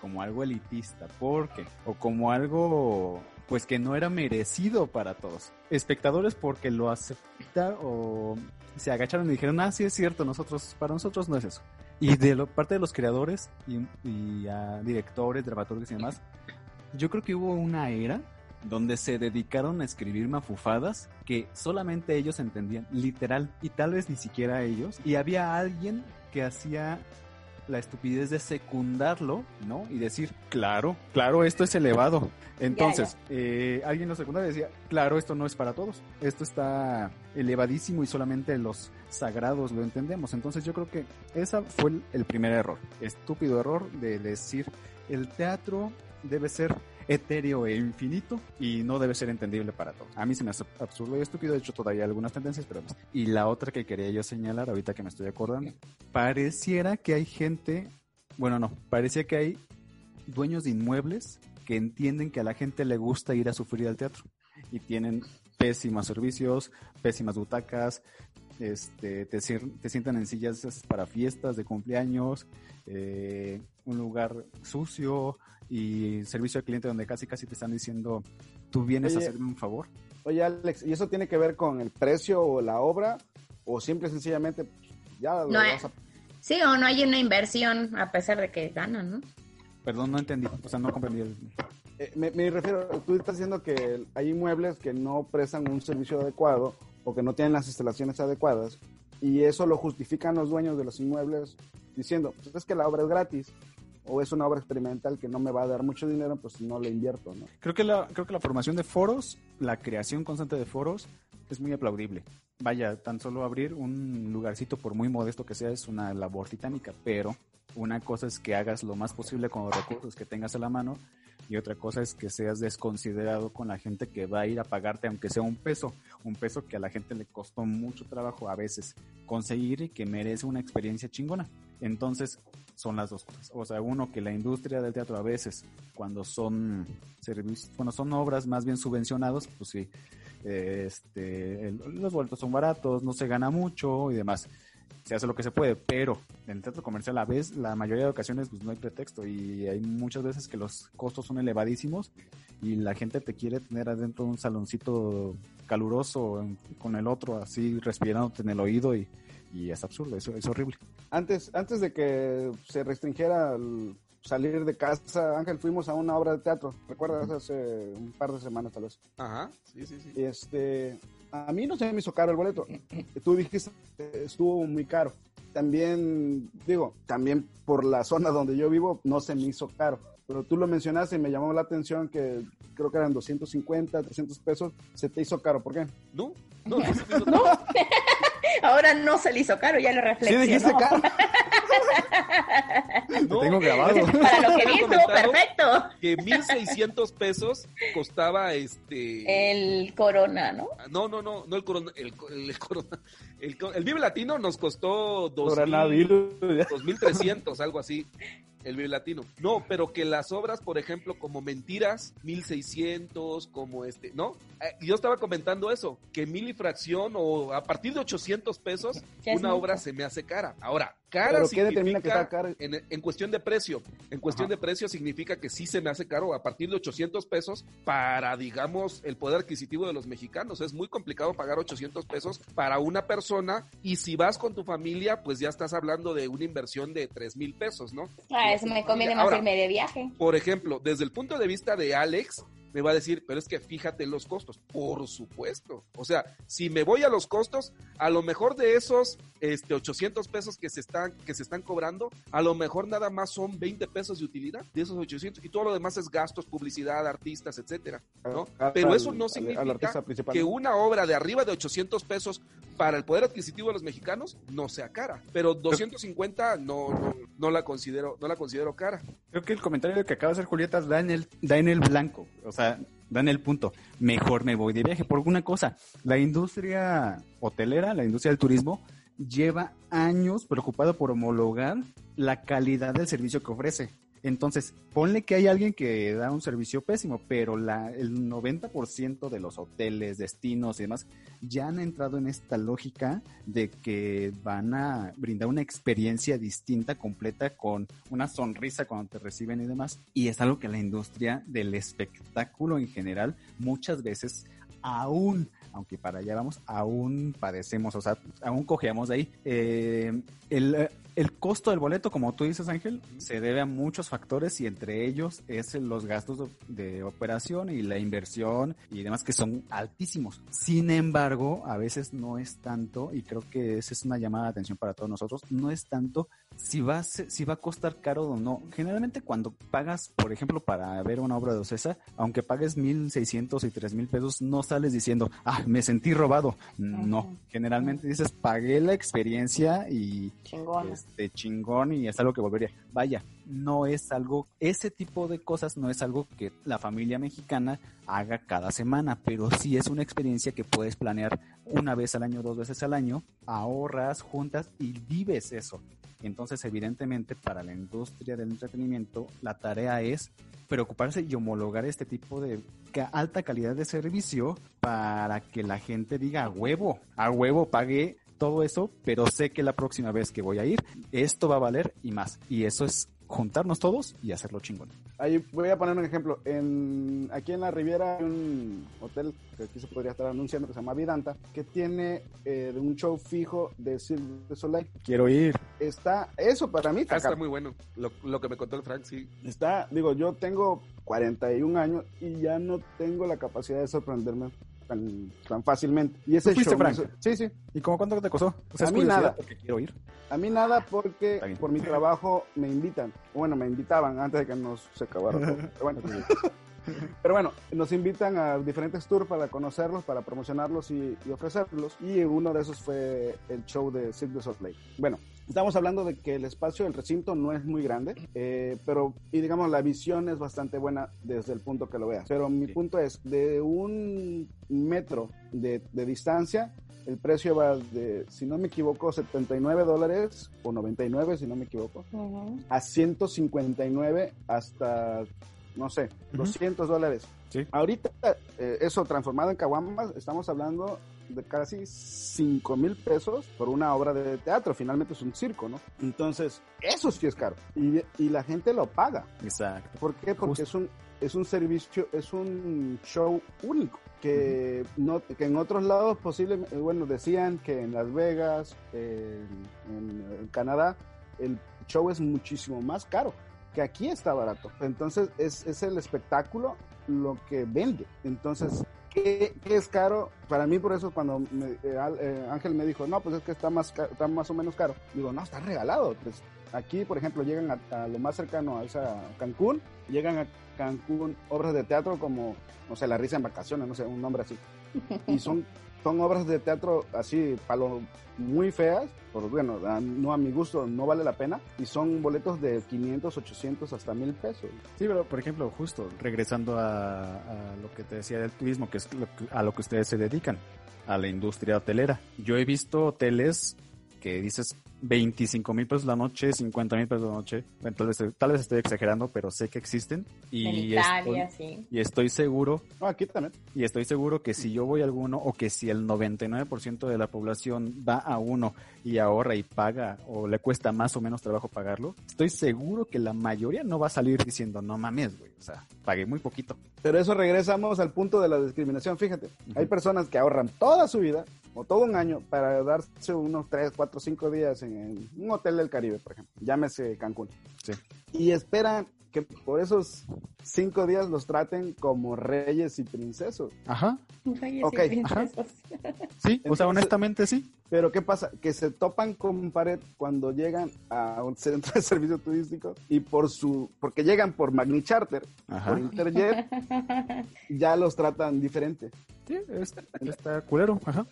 como algo elitista, porque, o como algo pues que no era merecido para todos. Espectadores porque lo aceptaron o se agacharon y dijeron, ah, sí es cierto, nosotros, para nosotros no es eso. Y de lo, parte de los creadores y, y directores, dramaturgos y demás, yo creo que hubo una era donde se dedicaron a escribir mafufadas que solamente ellos entendían, literal, y tal vez ni siquiera ellos. Y había alguien que hacía la estupidez de secundarlo, ¿no? Y decir, claro, claro, esto es elevado. Entonces. Eh, alguien lo secundaba y decía, claro, esto no es para todos. Esto está elevadísimo y solamente los sagrados lo entendemos. Entonces yo creo que ese fue el primer error. Estúpido error de decir, el teatro debe ser etéreo e infinito y no debe ser entendible para todos. A mí se me hace absurdo y estúpido, de hecho todavía hay algunas tendencias, pero no. Y la otra que quería yo señalar, ahorita que me estoy acordando, pareciera que hay gente, bueno no, parecía que hay dueños de inmuebles que entienden que a la gente le gusta ir a sufrir al teatro y tienen pésimos servicios, pésimas butacas, este, te, te sientan en sillas para fiestas de cumpleaños, eh, un lugar sucio y servicio al cliente donde casi casi te están diciendo, tú vienes oye, a hacerme un favor. Oye Alex, ¿y eso tiene que ver con el precio o la obra? ¿O simple sencillamente pues, ya lo no vas a... Sí, o no hay una inversión a pesar de que ganan, ¿no? Perdón, no entendí, o sea, no comprendí. El... Eh, me, me, refiero, tú estás diciendo que hay inmuebles que no prestan un servicio adecuado o que no tienen las instalaciones adecuadas y eso lo justifican los dueños de los inmuebles diciendo, pues es que la obra es gratis o es una obra experimental que no me va a dar mucho dinero, pues no le invierto, ¿no? Creo que la, creo que la formación de foros, la creación constante de foros es muy aplaudible. Vaya, tan solo abrir un lugarcito, por muy modesto que sea, es una labor titánica, pero una cosa es que hagas lo más posible con los recursos que tengas a la mano y otra cosa es que seas desconsiderado con la gente que va a ir a pagarte aunque sea un peso, un peso que a la gente le costó mucho trabajo a veces conseguir y que merece una experiencia chingona. Entonces, son las dos cosas. O sea, uno que la industria del teatro a veces, cuando son servicios, son obras más bien subvencionados, pues sí, este, los boletos son baratos, no se gana mucho y demás. Se hace lo que se puede, pero en el teatro comercial a veces, la mayoría de ocasiones, pues no hay pretexto y hay muchas veces que los costos son elevadísimos y la gente te quiere tener adentro de un saloncito caluroso con el otro así respirándote en el oído y, y es absurdo, eso es horrible. Antes, antes de que se restringiera el salir de casa, Ángel, fuimos a una obra de teatro, ¿recuerdas? Hace un par de semanas tal vez. Ajá, sí, sí, sí. Y este, a mí no se me hizo caro el boleto. Tú dijiste que estuvo muy caro. También, digo, también por la zona donde yo vivo no se me hizo caro. Pero tú lo mencionaste y me llamó la atención que creo que eran 250, 300 pesos. Se te hizo caro, ¿por qué? No, no, no, se me hizo ¿No? Ahora no se le hizo caro, ya lo reflexionó. Sí, dijiste caro. no, tengo grabado. Para lo que vi estuvo perfecto. Que 1600 pesos costaba este. El Corona, ¿no? No, no, no, no el Corona. El, el, el Corona. El, el, Vive Latino nos costó 2300, algo así. El Vive Latino. No, pero que las obras, por ejemplo, como Mentiras, 1600, como este, ¿no? Eh, yo estaba comentando eso, que mil y fracción o a partir de 800 pesos, una obra se me hace cara. Ahora, cara ¿Pero qué determina que está cara? En, en, cuestión de precio. En cuestión Ajá. de precio significa que sí se me hace caro a partir de 800 pesos para, digamos, el poder adquisitivo de los mexicanos. Es muy complicado pagar 800 pesos para una persona y si vas con tu familia, pues ya estás hablando de una inversión de 3 mil pesos, ¿no? Ah, eso me conviene más Ahora, irme de viaje. Por ejemplo, desde el punto de vista de Alex, me va a decir, pero es que fíjate en los costos. Por supuesto. O sea, si me voy a los costos, a lo mejor de esos este, 800 pesos que se están, que se están cobrando, a lo mejor nada más son 20 pesos de utilidad de esos 800 y todo lo demás es gastos, publicidad, artistas, etcétera, ¿no? Pero eso no significa que una obra de arriba de 800 pesos para el poder adquisitivo de los mexicanos no sea cara, pero 250 no, no, no la considero, no la considero cara. Creo que el comentario que acaba de hacer Julieta da en el, da en el blanco, o sea, da en el punto. Mejor me voy de viaje por alguna cosa. La industria hotelera, la industria del turismo, lleva años preocupada por homologar la calidad del servicio que ofrece. Entonces, ponle que hay alguien que da un servicio pésimo, pero el 90% de los hoteles, destinos y demás ya han entrado en esta lógica de que van a brindar una experiencia distinta, completa, con una sonrisa cuando te reciben y demás. Y es algo que la industria del espectáculo en general muchas veces aún aunque para allá vamos, aún padecemos, o sea, aún cojeamos de ahí. Eh, el, el costo del boleto, como tú dices, Ángel, se debe a muchos factores y entre ellos es los gastos de, operación y la inversión y demás que son altísimos. Sin embargo, a veces no es tanto, y creo que esa es una llamada de atención para todos nosotros, no es tanto si va a, si va a costar caro o no. Generalmente cuando pagas, por ejemplo, para ver una obra de Ocesa, aunque pagues 1.600 y 3.000 pesos, no sales diciendo, ah, me sentí robado. No, generalmente dices, pagué la experiencia y este chingón y es algo que volvería. Vaya, no es algo, ese tipo de cosas no es algo que la familia mexicana haga cada semana, pero sí es una experiencia que puedes planear una vez al año, dos veces al año, ahorras, juntas y vives eso. Entonces, evidentemente, para la industria del entretenimiento, la tarea es preocuparse y homologar este tipo de alta calidad de servicio para que la gente diga a huevo, a huevo pagué todo eso, pero sé que la próxima vez que voy a ir, esto va a valer y más. Y eso es juntarnos todos y hacerlo chingón. Ahí voy a poner un ejemplo. En, aquí en la Riviera hay un hotel que aquí se podría estar anunciando que se llama Vidanta, que tiene eh, un show fijo de Cirque de Soleil. Quiero ir. Está, eso para mí está, está muy bueno. Lo, lo, que me contó el Frank, sí. Está, digo, yo tengo 41 años y ya no tengo la capacidad de sorprenderme tan, tan fácilmente. Y ese show, Frank? Sí, sí. ¿Y cómo cuánto te costó? a mí nada. Porque quiero ir. A mí nada porque por mi trabajo me invitan. Bueno, me invitaban antes de que nos se acabara Pero bueno, Pero bueno, nos invitan a diferentes tours para conocerlos, para promocionarlos y, ofrecerlos. Y uno de esos fue el show de Cirque du Soleil. Bueno, Estamos hablando de que el espacio del recinto no es muy grande, eh, pero, y digamos, la visión es bastante buena desde el punto que lo veas. Pero mi punto es, de un metro de, de, distancia, el precio va de, si no me equivoco, 79 dólares, o 99 si no me equivoco, a 159 hasta no sé, 200 dólares. ¿Sí? Ahorita, eh, eso transformado en caguamas, estamos hablando de casi 5 mil pesos por una obra de teatro. Finalmente es un circo, ¿no? Entonces, eso sí es caro. Y, y la gente lo paga. Exacto. ¿Por qué? Porque es un, es un servicio, es un show único. Que, no, que en otros lados posiblemente, bueno, decían que en Las Vegas, en, en Canadá, el show es muchísimo más caro que aquí está barato. Entonces es, es el espectáculo lo que vende. Entonces, ¿qué, es caro? Para mí, por eso cuando eh, eh, Ángel me dijo, no, pues es que está más, está más o menos caro. Digo, no, está regalado. Pues aquí, por ejemplo, llegan a, lo más cercano a esa Cancún, llegan a Cancún obras de teatro como, no sé, La Risa en Vacaciones, no sé, un nombre así. Y son son obras de teatro así, palo, muy feas, por bueno, no a mi gusto, no vale la pena, y son boletos de 500, 800, hasta mil pesos. Sí, pero por ejemplo, justo regresando a, lo que te decía del turismo, que es a lo que ustedes se dedican, a la industria hotelera. Yo he visto hoteles que dices 25 mil pesos la noche, 50 mil pesos la noche. tal, vez, tal vez estoy exagerando, pero sé que existen. Y en Italia, sí. Y estoy seguro. aquí también. Y estoy seguro que si yo voy a alguno, o que si el 99% de la población va a uno y ahorra y paga, o le cuesta más o menos trabajo pagarlo, estoy seguro que la mayoría no va a salir diciendo, no mames, güey. O sea, pagué muy poquito. Pero eso regresamos al punto de la discriminación. Fíjate, hay personas que ahorran toda su vida o todo un año para darse unos 3, 4, 5 días en un hotel del Caribe, por ejemplo, llámese Cancún. Sí. Y esperan que por esos cinco días los traten como reyes y princesos. Ajá. Reyes y princesos. Sí, o sea, honestamente sí. Pero ¿qué pasa? Que se topan con pared cuando llegan a un centro de servicio turístico y por su, porque llegan por Magni Charter, por Interjet, ya los tratan diferente. Sí, está, está culero, ajá.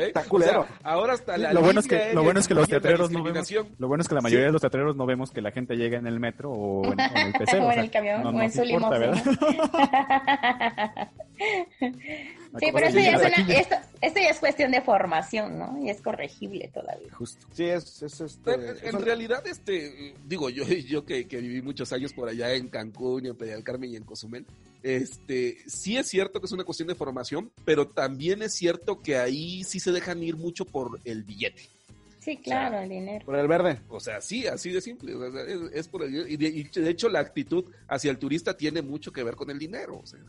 Está culero. ahora hasta la lo bueno es que lo bueno es que los teatreros no vemos, lo bueno es que la mayoría de los teatreros no vemos que la gente llega en el metro o en, el pecero. o en el camión o, en su Sí, pero esto ya, es una, esto, esto ya es cuestión de formación, ¿no? Y es corregible todavía. Justo. Sí, es, es este. En, en es un- realidad, este, digo, yo, yo que, que viví muchos años por allá en Cancún, y en Playa del Carmen y en Cozumel, este, sí es cierto que es una cuestión de formación, pero también es cierto que ahí sí se dejan ir mucho por el billete. Sí, claro, el dinero. Por el verde. O sea, sí, así de simple. o sea, es, es por el, y, de, y de hecho la actitud hacia el turista tiene mucho que ver con el dinero. O sea,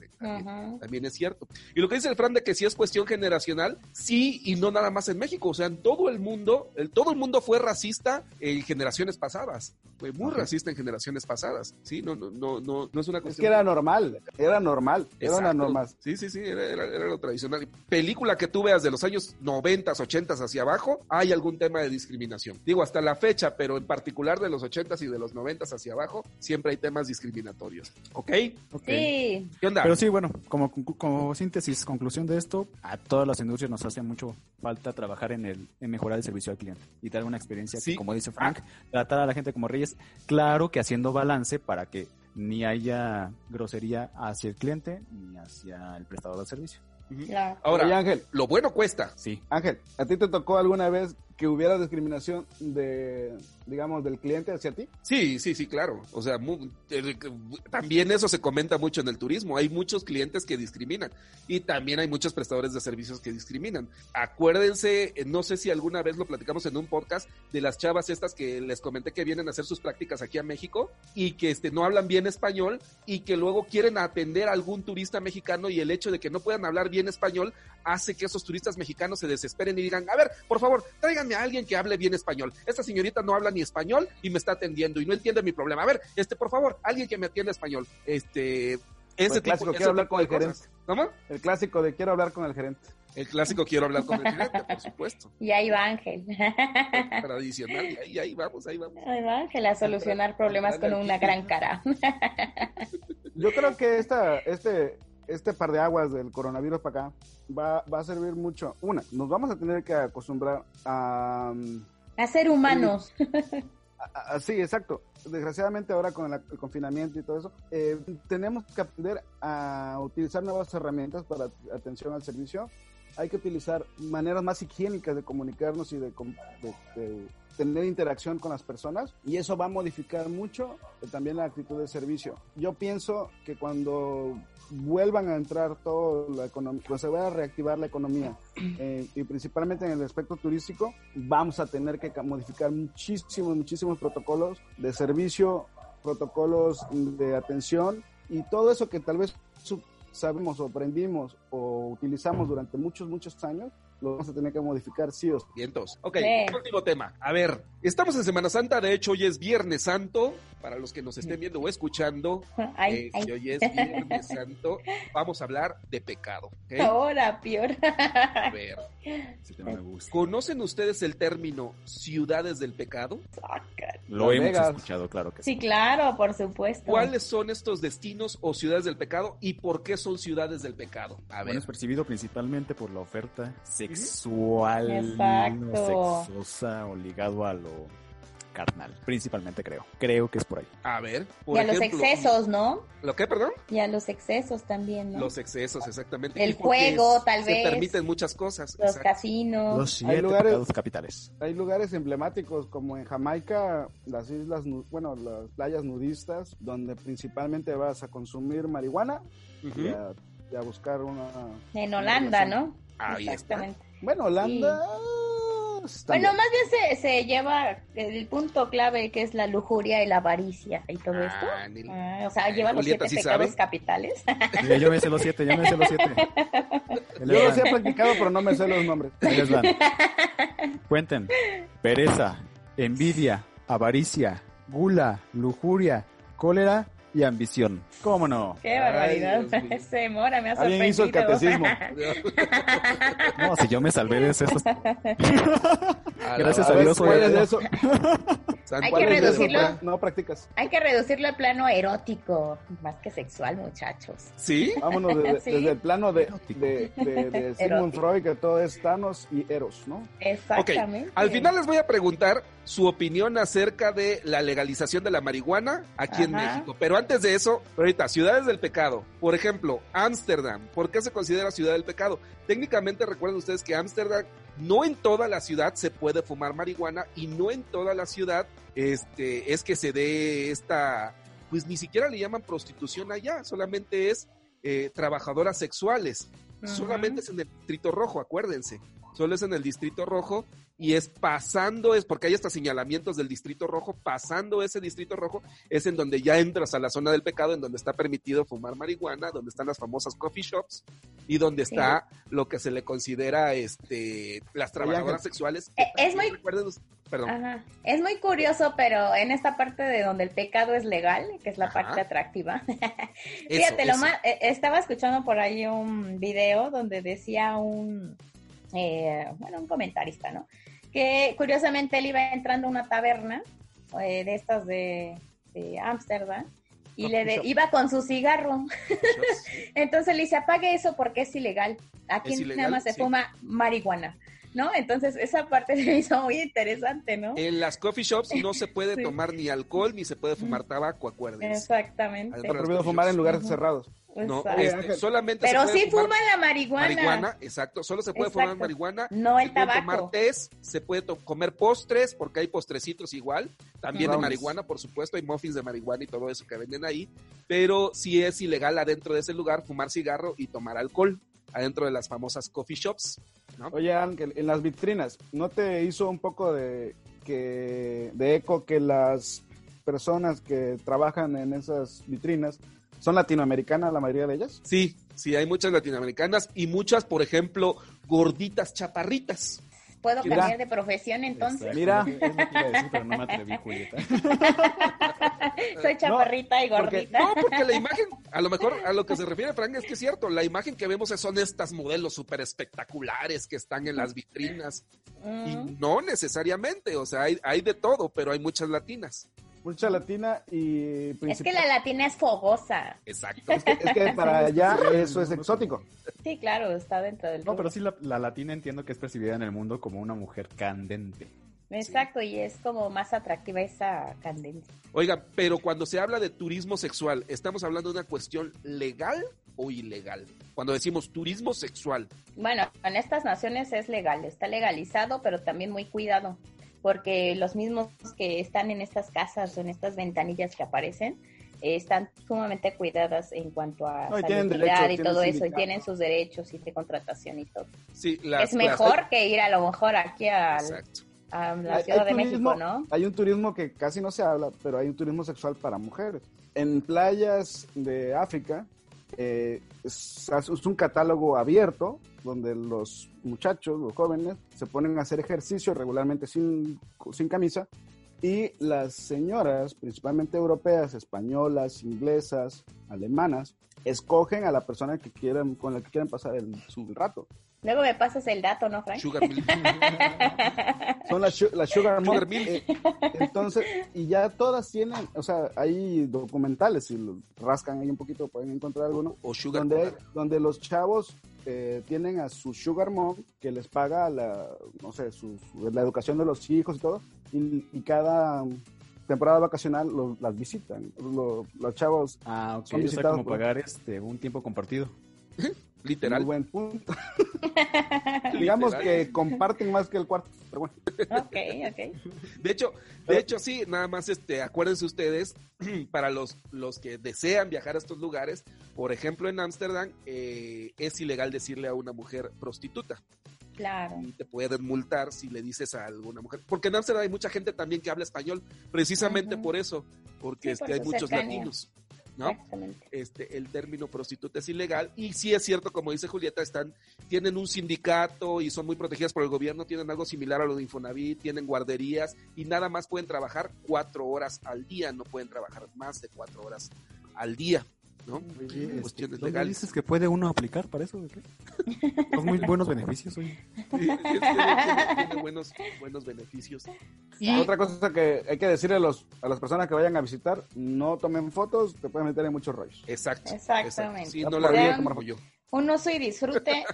también, es cierto. Y lo que dice el Fran de que sí es cuestión generacional, sí y no nada más en México. O sea, en todo el mundo, el, todo el mundo fue racista en generaciones pasadas. Fue muy racista en generaciones pasadas. Sí, no, no, no, no, no es una Es cuestión. que era normal. Era normal. Era una Exacto. norma. Sí, sí, sí, era, era- era lo tradicional. Película que tú veas de los años 90, 80 hacia abajo, hay algún tema de discriminación. Digo, hasta la fecha, pero en particular de los 80 y de los 90 hacia abajo, siempre hay temas discriminatorios. ¿Ok? Ok. Sí, ¿Qué onda? Pero sí, bueno, como, como síntesis, conclusión de esto, a todas las industrias nos hace mucho falta trabajar en el en mejorar el servicio al cliente y dar una experiencia Sí. que, como dice Frank, tratar a la gente como reyes, claro que haciendo balance para que ni haya grosería hacia el cliente ni hacia el prestador de servicio. Claro. Ahora, Oye, Ángel, lo bueno cuesta. Sí. Ángel, ¿a ti te tocó alguna vez que hubiera discriminación de, digamos, del cliente hacia ti? Sí, sí, sí, claro. O sea, también eso se comenta mucho en el turismo. Hay muchos clientes que discriminan y también hay muchos prestadores de servicios que discriminan. Acuérdense, eh, no sé si alguna vez lo platicamos en un podcast de las chavas estas que les comenté que vienen a hacer sus prácticas aquí a México y que este no hablan bien español y que luego quieren atender a algún turista mexicano y el hecho de que no puedan hablar bien español hace que esos turistas mexicanos se desesperen y digan, a ver, por favor, tráiganme a alguien que hable bien español. Esta señorita no habla ni español y me está atendiendo y no entiende mi problema. A ver, este, por favor, alguien que me atienda español. Este, ese el clásico, ese quiero hablar tipo con de el cosas. ¿Cómo? El clásico de quiero hablar con el gerente. El clásico quiero hablar con el gerente, por supuesto. Y ahí va Ángel. Tradicional, y ahí, ahí vamos, ahí vamos. Ahí va Ángel a solucionar problemas con una gran cara. Yo creo que esta, este, este par de aguas del coronavirus para acá va, va a servir mucho. Una, nos vamos a tener que acostumbrar a, A ser humanos. a- a- sí, exacto. Desgraciadamente ahora con el, el confinamiento y todo eso, eh, tenemos que aprender a utilizar nuevas herramientas para atención al servicio. Hay que utilizar maneras más higiénicas de comunicarnos y de, de- de tener interacción con las personas y eso va a modificar mucho eh, también la actitud de servicio. Yo pienso que cuando vuelvan a entrar todo la economía, cuando se vaya a reactivar la economía eh, y principalmente en el aspecto turístico, vamos a tener que ca- modificar muchísimos, muchísimos protocolos de servicio, protocolos de atención y todo eso que tal vez sabemos o aprendimos o utilizamos durante muchos, muchos años, lo vamos a tener que modificar sí o sí. Vientos. Ok, Sí. último tema. A ver, estamos en Semana Santa, de hecho hoy es Viernes Santo, para los que nos estén viendo o escuchando, Ay, eh, ay. si hoy es Viernes Santo, vamos a hablar de pecado. Ahora, peor. A ver, Ese tema me gusta. ¿conocen ustedes el término ciudades del pecado? Lo hemos Vegas. escuchado, claro que Sí, sí. claro, por supuesto. ¿Cuáles son estos destinos o ciudades del pecado y por qué son ciudades del pecado? A Bueno, ver, es percibido principalmente por la oferta sexual, Exacto. sexosa o ligado a lo carnal, principalmente creo. Creo que es por ahí. a ver, por y a los ejemplo, excesos, ¿no? ¿Lo qué, perdón? Y a los excesos también, ¿no? Los excesos, exactamente. El juego, se tal vez. permiten muchas cosas. Los exacto. casinos. Los siete lugares- pecados capitales. Hay lugares emblemáticos como en Jamaica, las islas, bueno, las playas nudistas, donde principalmente vas a consumir marihuana Ujú. y, a, y a buscar una... En Holanda, ¿no? Ahí está. Exactamente. Bueno, Holanda... está Bueno, bien. más bien se, se lleva el punto clave que es la lujuria y la avaricia y todo esto. Ah, Nel- Ah, o sea, lleva los Julieta siete sí pecados sabe. capitales. Mira, yo me sé los siete, yo me sé los siete. Yo los he practicado, pero no me sé los nombres. ahí les van. Cuenten. Pereza, envidia, avaricia, gula, lujuria, cólera y ambición. ¿Cómo no? Qué barbaridad. Ese mora me ha Alguien hizo el sorprendido. catecismo. No, si yo me salvé de. A la- Gracias A Dios, ¿cuál es de eso? Hay ¿Cuál que reducirlo. No practicas. Hay que reducirlo al plano erótico, más que sexual, muchachos. ¿Sí? Vámonos de- Sí. desde el plano de, de, de- de Sigmund Erótico. Freud, que todo es Thanos y Eros, ¿no? Exactamente. al final les voy a preguntar su opinión acerca de la legalización de la marihuana aquí en. México. Pero antes de eso, ahorita, ciudades del pecado. Por ejemplo, Ámsterdam. ¿Por qué se considera ciudad del pecado? Técnicamente recuerden ustedes que Ámsterdam no en toda la ciudad se puede fumar marihuana y no en toda la ciudad este, es que se dé esta, pues ni siquiera le llaman prostitución allá, solamente es eh, trabajadoras sexuales. Solamente es en el distrito rojo, acuérdense. Solo es en el distrito rojo y es pasando, es porque hay hasta señalamientos del distrito rojo, pasando ese distrito rojo es en donde ya entras a la zona del pecado, en donde está permitido fumar marihuana, donde están las famosas coffee shops y donde Sí. está lo que se le considera este las trabajadoras sexuales. Eh, es muy-. Ajá. Es muy curioso, pero en esta parte de donde el pecado es legal, que es la Ajá. parte atractiva. Eso, Fíjate, lo eso. más, eh, estaba escuchando por ahí un video donde decía un, eh, bueno, un comentarista, ¿no? Que curiosamente él iba entrando a una taberna eh, de estas de, de Ámsterdam y le de- iba con su cigarro. Entonces le dice, apague eso porque es ilegal. Aquí Es ilegal, nada más se sí. fuma marihuana, ¿no? Entonces esa parte se me hizo muy interesante, ¿no? En las coffee shops no se puede Sí. tomar ni alcohol ni se puede fumar tabaco, acuérdense. Exactamente. Está prohibido fumar en lugares cerrados. No, este, solamente Pero se puede sí fumar fuman la marihuana. marihuana, exacto, solo se puede fumar marihuana, No el se puede tomar tabaco. tés, se puede to- comer postres, porque hay postrecitos igual, también de marihuana, por supuesto, hay muffins de marihuana y todo eso que venden ahí, pero sí es ilegal adentro de ese lugar fumar cigarro y tomar alcohol, adentro de las famosas coffee shops, ¿no? Oye, Ángel, en las vitrinas, ¿no te hizo un poco de, que, de eco que las personas que trabajan en esas vitrinas son latinoamericanas, la mayoría de ellas? Sí, sí, hay muchas latinoamericanas y muchas, por ejemplo, gorditas chaparritas. ¿Puedo Mira. cambiar de profesión entonces? Exacto, Mira. es lo que iba a decir, pero no me atreví, Julieta. Soy chaparrita y porque- gordita. No, porque la imagen, a lo mejor a lo que se refiere Frank es que es cierto, la imagen que vemos son estas modelos súper espectaculares que están en las vitrinas Mm. y no necesariamente, o sea, hay, hay de todo, pero hay muchas latinas. Mucha latina y Es que principal- la latina es fogosa. Exacto. es que para allá eso es exótico. Sí, claro, está dentro del No, rubro. pero sí la, la latina entiendo que es percibida en el mundo como una mujer candente. Exacto, y es como más atractiva esa candencia. Oiga, pero cuando se habla de turismo sexual, ¿estamos hablando de una cuestión legal o ilegal? Cuando decimos turismo sexual, Bueno, en estas naciones es legal, está legalizado, pero también muy cuidado, porque los mismos que están en estas casas o en estas ventanillas que aparecen eh, están sumamente cuidadas en cuanto a No, y todo eso, y tienen sus derechos y de contratación y todo. sí, las, es mejor que ir a lo mejor aquí a, la Hay- Ciudad hay de turismo- México, ¿no? Hay un turismo que casi no se habla, pero hay un turismo sexual para mujeres. En playas de África eh, es, un catálogo abierto donde los muchachos, los jóvenes, se ponen a hacer ejercicio regularmente sin, sin camisa y las señoras, principalmente europeas, españolas, inglesas, alemanas, escogen a la persona que quieran, con la que quieran pasar el, su rato. Luego me pasas el dato, ¿no, Frank? Sugar Milk. Son las su- las sugar, mom. Sugar milk. Eh, entonces, y ya todas tienen, o sea, hay documentales, si lo rascan ahí un poquito pueden encontrar alguno, o Sugar donde, donde los chavos eh, tienen a su sugar mom que les paga la, no sé, su, su- la educación de los hijos y todo, y, y cada temporada vacacional los, las visitan. Lo- los chavos, Ah, ok. Son O sea, visitados como por- pagar este un tiempo compartido. Literal. muy buen punto. Digamos Literal. que comparten más que el cuarto, pero bueno. ok, ok. De hecho, de hecho sí, nada más este, acuérdense ustedes, para los, los que desean viajar a estos lugares, por ejemplo en Ámsterdam, eh, es ilegal decirle a una mujer prostituta. Claro. Y te pueden multar si le dices a alguna mujer. Porque en Ámsterdam hay mucha gente también que habla español, precisamente por eso, porque Sí, por este, hay muchos cercanía. latinos. ¿No? Exactamente. este, el término prostituta es ilegal y sí es cierto, como dice Julieta, están, tienen un sindicato y son muy protegidas por el gobierno, tienen algo similar a lo de Infonavit, tienen guarderías y nada más pueden trabajar cuatro horas al día, no pueden trabajar más de cuatro horas al día. ¿No? Oye, este, Cuestiones ¿dónde legales. dices que puede uno aplicar para eso? Son muy buenos beneficios, oye. Sí, tiene, tiene- tiene buenos, buenos beneficios. Y otra cosa que hay que decirle a, los, a las personas que vayan a visitar, no tomen fotos, te pueden meter en muchos rollos. Exacto. Exactamente. Sí, no la yo. Un uso y disfrute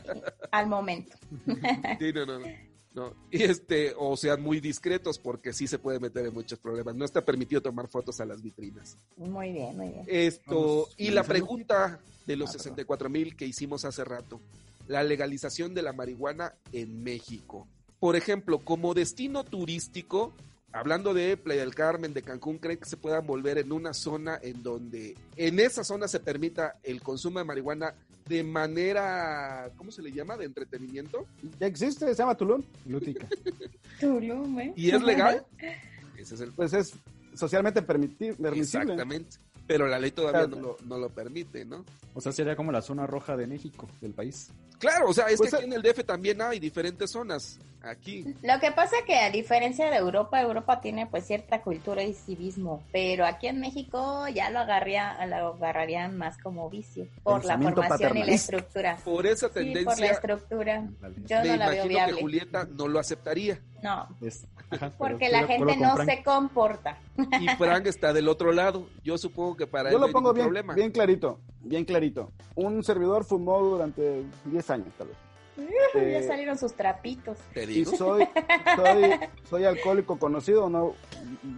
al momento. Sí, no, no, no. No, y este, o sean muy discretos porque sí se puede meter en muchos problemas. No está permitido tomar fotos a las vitrinas. Muy bien, muy bien. Esto, Vamos y la pregunta de los Ah, perdón. 64 mil que hicimos hace rato, la legalización de la marihuana en México. Por ejemplo, como destino turístico, hablando de Playa del Carmen, de Cancún, ¿creen que se puedan volver en una zona en donde en esa zona se permita el consumo de marihuana de manera, ¿cómo se le llama? De entretenimiento. Ya existe, se llama Tulum. Lútica. Tulum, ¿eh? ¿Y es legal? Ese es el Pues es socialmente permiti- permisible. Exactamente. Pero la ley todavía Claro. no lo, no lo permite, ¿no? O sea, sería como la zona roja de México, del país. Claro, o sea, es Pues, que aquí en el DF también hay diferentes zonas. Aquí. Lo que pasa que a diferencia de Europa, Europa tiene pues cierta cultura y civismo, pero aquí en México ya lo, agarría, lo agarrarían más como vicio por la formación y la estructura. Por esa Sí, por la tendencia, estructura. Yo me no la veo imagino que viable. Julieta no lo aceptaría. No, Es, ajá, porque la gente no Frank. se comporta. Y Frank está del otro lado. Yo supongo que para Yo él lo pongo bien, problema. bien clarito, bien clarito. Un servidor fumó durante 10 años, tal vez. ya Eh, salieron sus trapitos. Te y soy, soy, soy alcohólico conocido, no,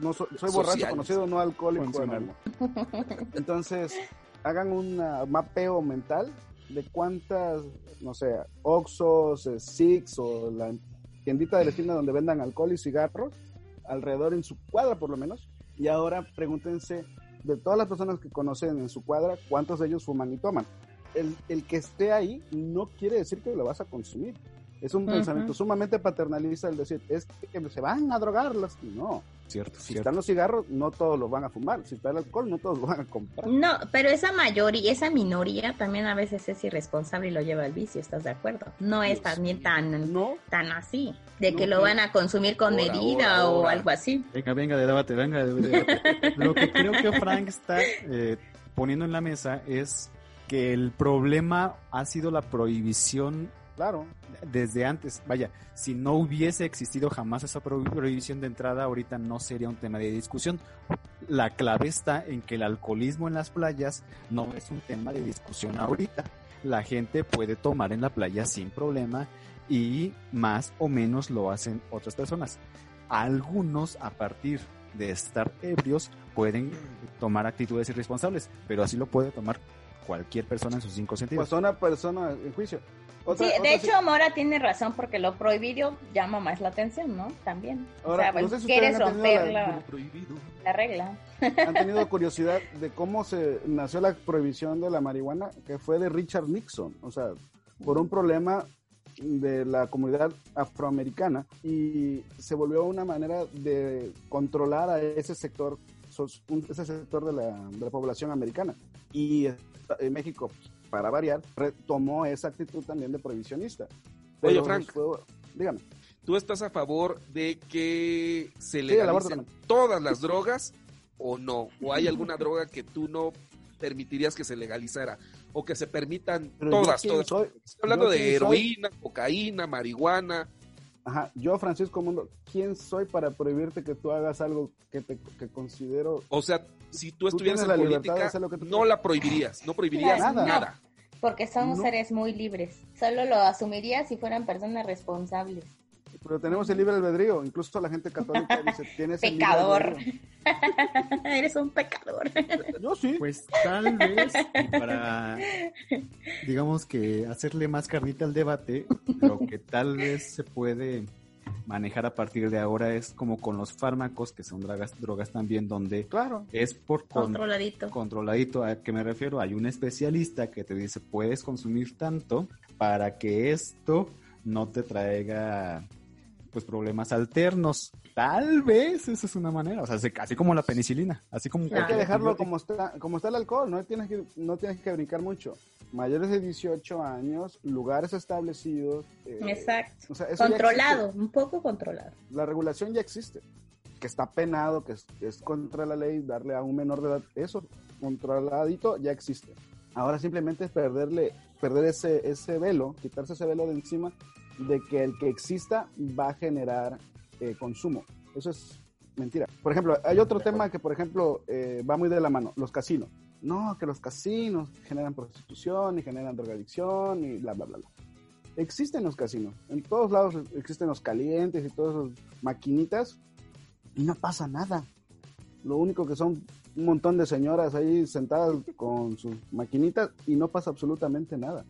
no soy, soy borracho Social. conocido, no alcohólico. Entonces, hagan un mapeo mental de cuántas, no sé, Oxos, eh, Six o la tiendita de la esquina donde vendan alcohol y cigarros, alrededor en su cuadra por lo menos. Y ahora pregúntense de todas las personas que conocen en su cuadra, cuántos de ellos fuman y toman. El, el que esté ahí no quiere decir que lo vas a consumir. Es un pensamiento sumamente paternalista el decir, es que se van a drogarlas. No, Cierto, si cierto. están los cigarros, no todos los van a fumar. Si está el alcohol, no todos lo van a comprar. No, pero esa mayoría, esa minoría también a veces es irresponsable y lo lleva al vicio, ¿estás de acuerdo? No es Pues, también tan, No, tan así, de No, que lo no. van a consumir con Ahora, medida ahora, o ahora. algo así. Venga, venga, de debate, venga, de debate. Lo que creo que Frank está eh, poniendo en la mesa es que el problema ha sido la prohibición claro. desde antes. Vaya, si no hubiese existido jamás esa pro- prohibición de entrada, ahorita no sería un tema de discusión. La clave está en que el alcoholismo en las playas no es un tema de discusión ahorita. La gente puede tomar en la playa sin problema y más o menos lo hacen otras personas. Algunos a partir de estar ebrios pueden tomar actitudes irresponsables, pero así lo puede tomar cualquier persona en sus cinco sentidos. Pues a una persona en juicio. Otra- sí, otra de sí- hecho Mora tiene razón porque lo prohibido llama más la atención, ¿no? También. Ahora, o sea, no sé si quieres romper la- la regla. han tenido curiosidad de cómo se nació la prohibición de la marihuana, que fue de Richard Nixon, o sea, por un problema de la comunidad afroamericana y se volvió una manera de controlar a ese sector, ese sector de la, de la población americana. Y en México, pues, para variar, retomó esa actitud también de prohibicionista. Oye, Frank. dígame. ¿Tú estás a favor de que se legalicen también. todas las drogas o no? ¿O hay alguna droga que tú no permitirías que se legalizara? O que se permitan Pero todas, todas. soy- Estoy hablando de soy- heroína, cocaína, marihuana. Ajá, yo, Francisco Mundo, ¿quién soy para prohibirte que tú hagas algo que te que considero O sea, si tú Tú estuvieras en la política, hacer lo que tú no la prohibirías, no prohibirías Claro, nada. nada. Porque somos No. seres muy libres. Solo lo asumiría si fueran personas responsables. Pero tenemos el libre albedrío. Incluso la gente católica dice, tienes Pecador. Eres un pecador. Yo sí. Pues tal vez para, digamos que hacerle más carnita al debate, lo que tal vez se puede manejar a partir de ahora es como con los fármacos, que son drogas, drogas también, donde Claro. es por con- Controladito. controladito. ¿A qué me refiero? Hay un especialista que te dice, puedes consumir tanto para que esto no te traiga pues problemas alternos. Tal vez esa es una manera, o sea, se- así como la penicilina, así como Hay que dejarlo como está, como está el alcohol. No tienes que, no tienes que brincar mucho. Mayores de 18 años, lugares establecidos. eh, Exacto. o sea, Controlado, un poco controlado. La regulación ya existe. Que está penado, que es, que es contra la ley darle a un menor de edad eso. controladito, ya existe. Ahora simplemente es perderle, perder ese, ese velo, quitarse ese velo de encima de que el que exista va a generar eh, consumo. Eso es mentira. Por ejemplo, hay otro tema que, por ejemplo, eh, va muy de la mano, los casinos. No, que los casinos generan prostitución y generan drogadicción y bla, bla, bla, bla. Existen los casinos. En todos lados existen los calientes y todas esas maquinitas y no pasa nada. Lo único que son un montón de señoras ahí sentadas con sus maquinitas y no pasa absolutamente nada.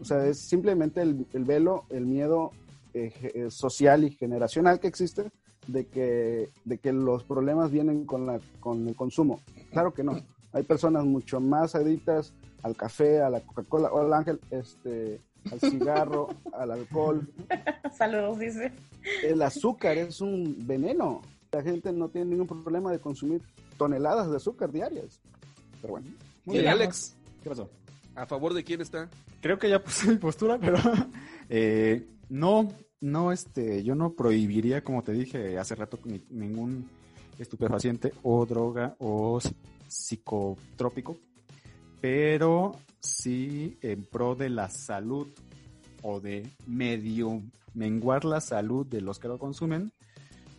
O sea, es simplemente el, el velo, el miedo eh, eh, social y generacional que existe de que, de que los problemas vienen con, la, con el consumo. Claro que no. Hay personas mucho más adictas al café, a la Coca-Cola, o al Ángel, este, al cigarro, al alcohol. Saludos, dice. El azúcar es un veneno. La gente no tiene ningún problema de consumir toneladas de azúcar diarias. Pero bueno. Muy bien, Alex. ¿Qué pasó? ¿A favor de quién está? Creo que ya puse mi postura, pero eh, no, no, este, yo no prohibiría, como te dije hace rato, ni- ningún estupefaciente o droga o psicotrópico, pero sí en pro de la salud o de medio menguar la salud de los que lo consumen,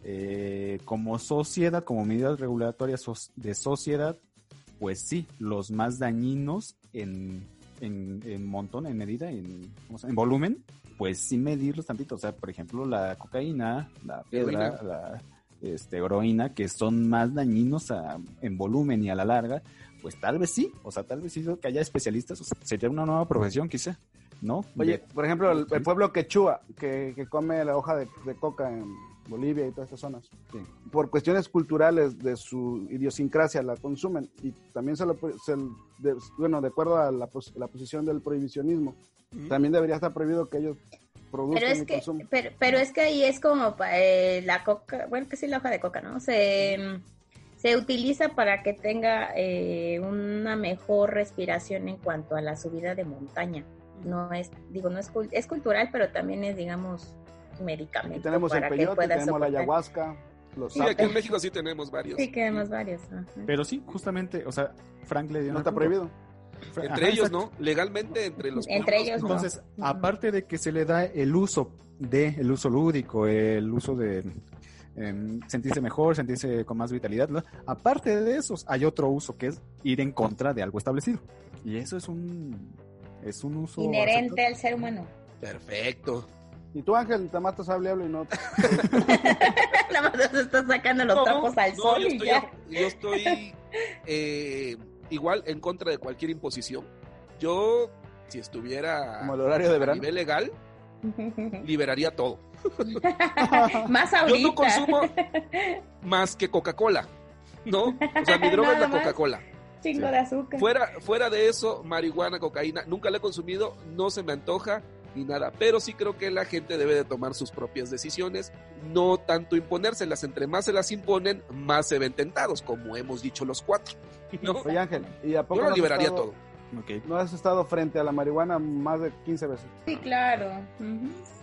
eh, como sociedad, como medidas regulatorias de sociedad, pues sí, los más dañinos en, en, en montón, en medida, en, en volumen, pues sí medirlos tantito. O sea, por ejemplo, la cocaína, la piedra, Heroína. la este, heroína, que son más dañinos a- en volumen y a la larga, pues tal vez sí. O sea, tal vez sí que haya especialistas. O sea, sería una nueva profesión, quizá, ¿no? Oye, De- por ejemplo, el, el pueblo quechua, que, que come la hoja de, de coca en Bolivia y todas estas zonas, Sí. por cuestiones culturales de su idiosincrasia la consumen y también se lo, se- de- bueno, de acuerdo a la, pos- la posición del prohibicionismo, también debería estar prohibido que ellos produzcan Pero es y que, pero, pero es que ahí es como eh, la coca, bueno, que sí la hoja de coca, ¿no? Se, se utiliza para que tenga eh, una mejor respiración en cuanto a la subida de montaña. No es, digo, no es, cul- es cultural, pero también es, digamos, medicamento Y tenemos el para que peyote, tenemos la soportar. ayahuasca, los Sí, aquí en México sí tenemos varios. Sí, que además varios. ajá. Pero sí, justamente, o sea, Frank le dio no está punto. prohibido. Fra- Entre Ajá, ellos, exacto. ¿no? Legalmente entre los Entre pueblos, ellos, ¿no? no. Entonces, Ujú. aparte de que se le da el uso de, el uso lúdico, el uso de em, sentirse mejor, sentirse con más vitalidad, ¿no? aparte de esos, hay otro uso que es ir en contra de algo establecido. Y eso es un, es un uso Inherente al ser humano. Perfecto. Y tú, Ángel, te matas hable, hable y no. Nada más se está sacando los No, trapos al no, sol yo y estoy, ya. yo estoy eh, igual en contra de cualquier imposición. Yo, si estuviera Como el horario de a verano. nivel legal, liberaría todo. Más Yo ahorita. no consumo más que Coca-Cola, ¿no? O sea, mi droga es Nada la más. Coca-Cola. Chingo de azúcar. Fuera, fuera de eso, marihuana, cocaína, nunca la he consumido, no se me antoja ni nada, pero sí creo que la gente debe de tomar sus propias decisiones, no tanto imponérselas, entre más se las imponen, más se ven tentados, como hemos dicho los cuatro, ¿no? Oye, Ángel, ¿y a poco Yo no lo liberaría estado- todo. Ok. No has estado frente a la marihuana más de 15 veces. Sí, claro.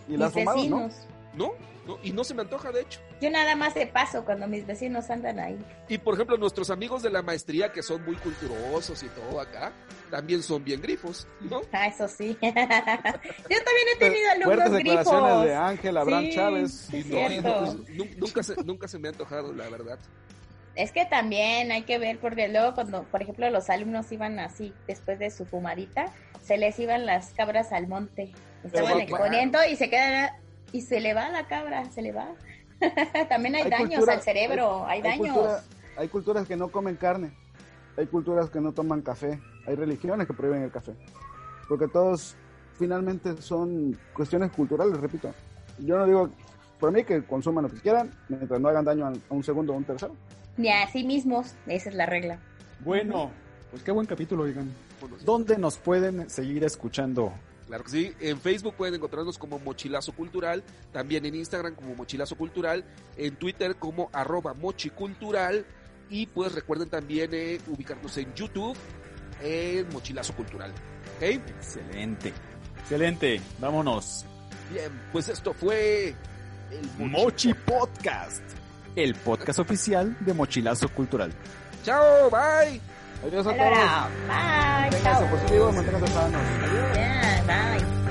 ¿Y la has mis fumado, no? ¿No? ¿No? Y no se me antoja, de hecho. Yo nada más de paso cuando mis vecinos andan ahí. Y por ejemplo, nuestros amigos de la maestría, que son muy culturosos y todo acá, también son bien grifos, ¿no? Ah, eso sí. Yo también he tenido Fuertes alumnos declaraciones grifos. de Ángel, Abraham Sí. Chávez. Sí, Y es no, y no, pues, nu- nunca, se, nunca se me ha antojado, la verdad. Es que también hay que ver, porque luego cuando, por ejemplo, los alumnos iban así, después de su fumadita, se les iban las cabras al monte. Estaban exponiendo y se quedan, y se le va la cabra, se le va. también hay, Hay daños cultura- al cerebro, hay, Hay, daños. cultura- hay culturas que no comen carne. Hay culturas que no toman café. Hay religiones que prohíben el café. Porque todos finalmente son cuestiones culturales, repito. Yo no digo, por mí que consuman lo que quieran, mientras no hagan daño a a un segundo o un tercero. Ni a sí mismos, esa es la regla. Bueno, pues qué buen capítulo, oigan. ¿Dónde nos pueden seguir escuchando? Claro que sí. En Facebook pueden encontrarnos como Mochilazo Cultural, también en Instagram como Mochilazo Cultural, en Twitter como arroba mochicultural y pues recuerden también eh, ubicarnos en YouTube en Mochilazo Cultural. ¿Ok? Excelente. Excelente. Vámonos. Bien, pues esto fue el Mochi Podcast. El podcast oficial de Mochilazo Cultural. Chao, bye. Adiós a todos. Bye. Manténganse positivos, manténganse sanos. Adiós. Yeah, bye.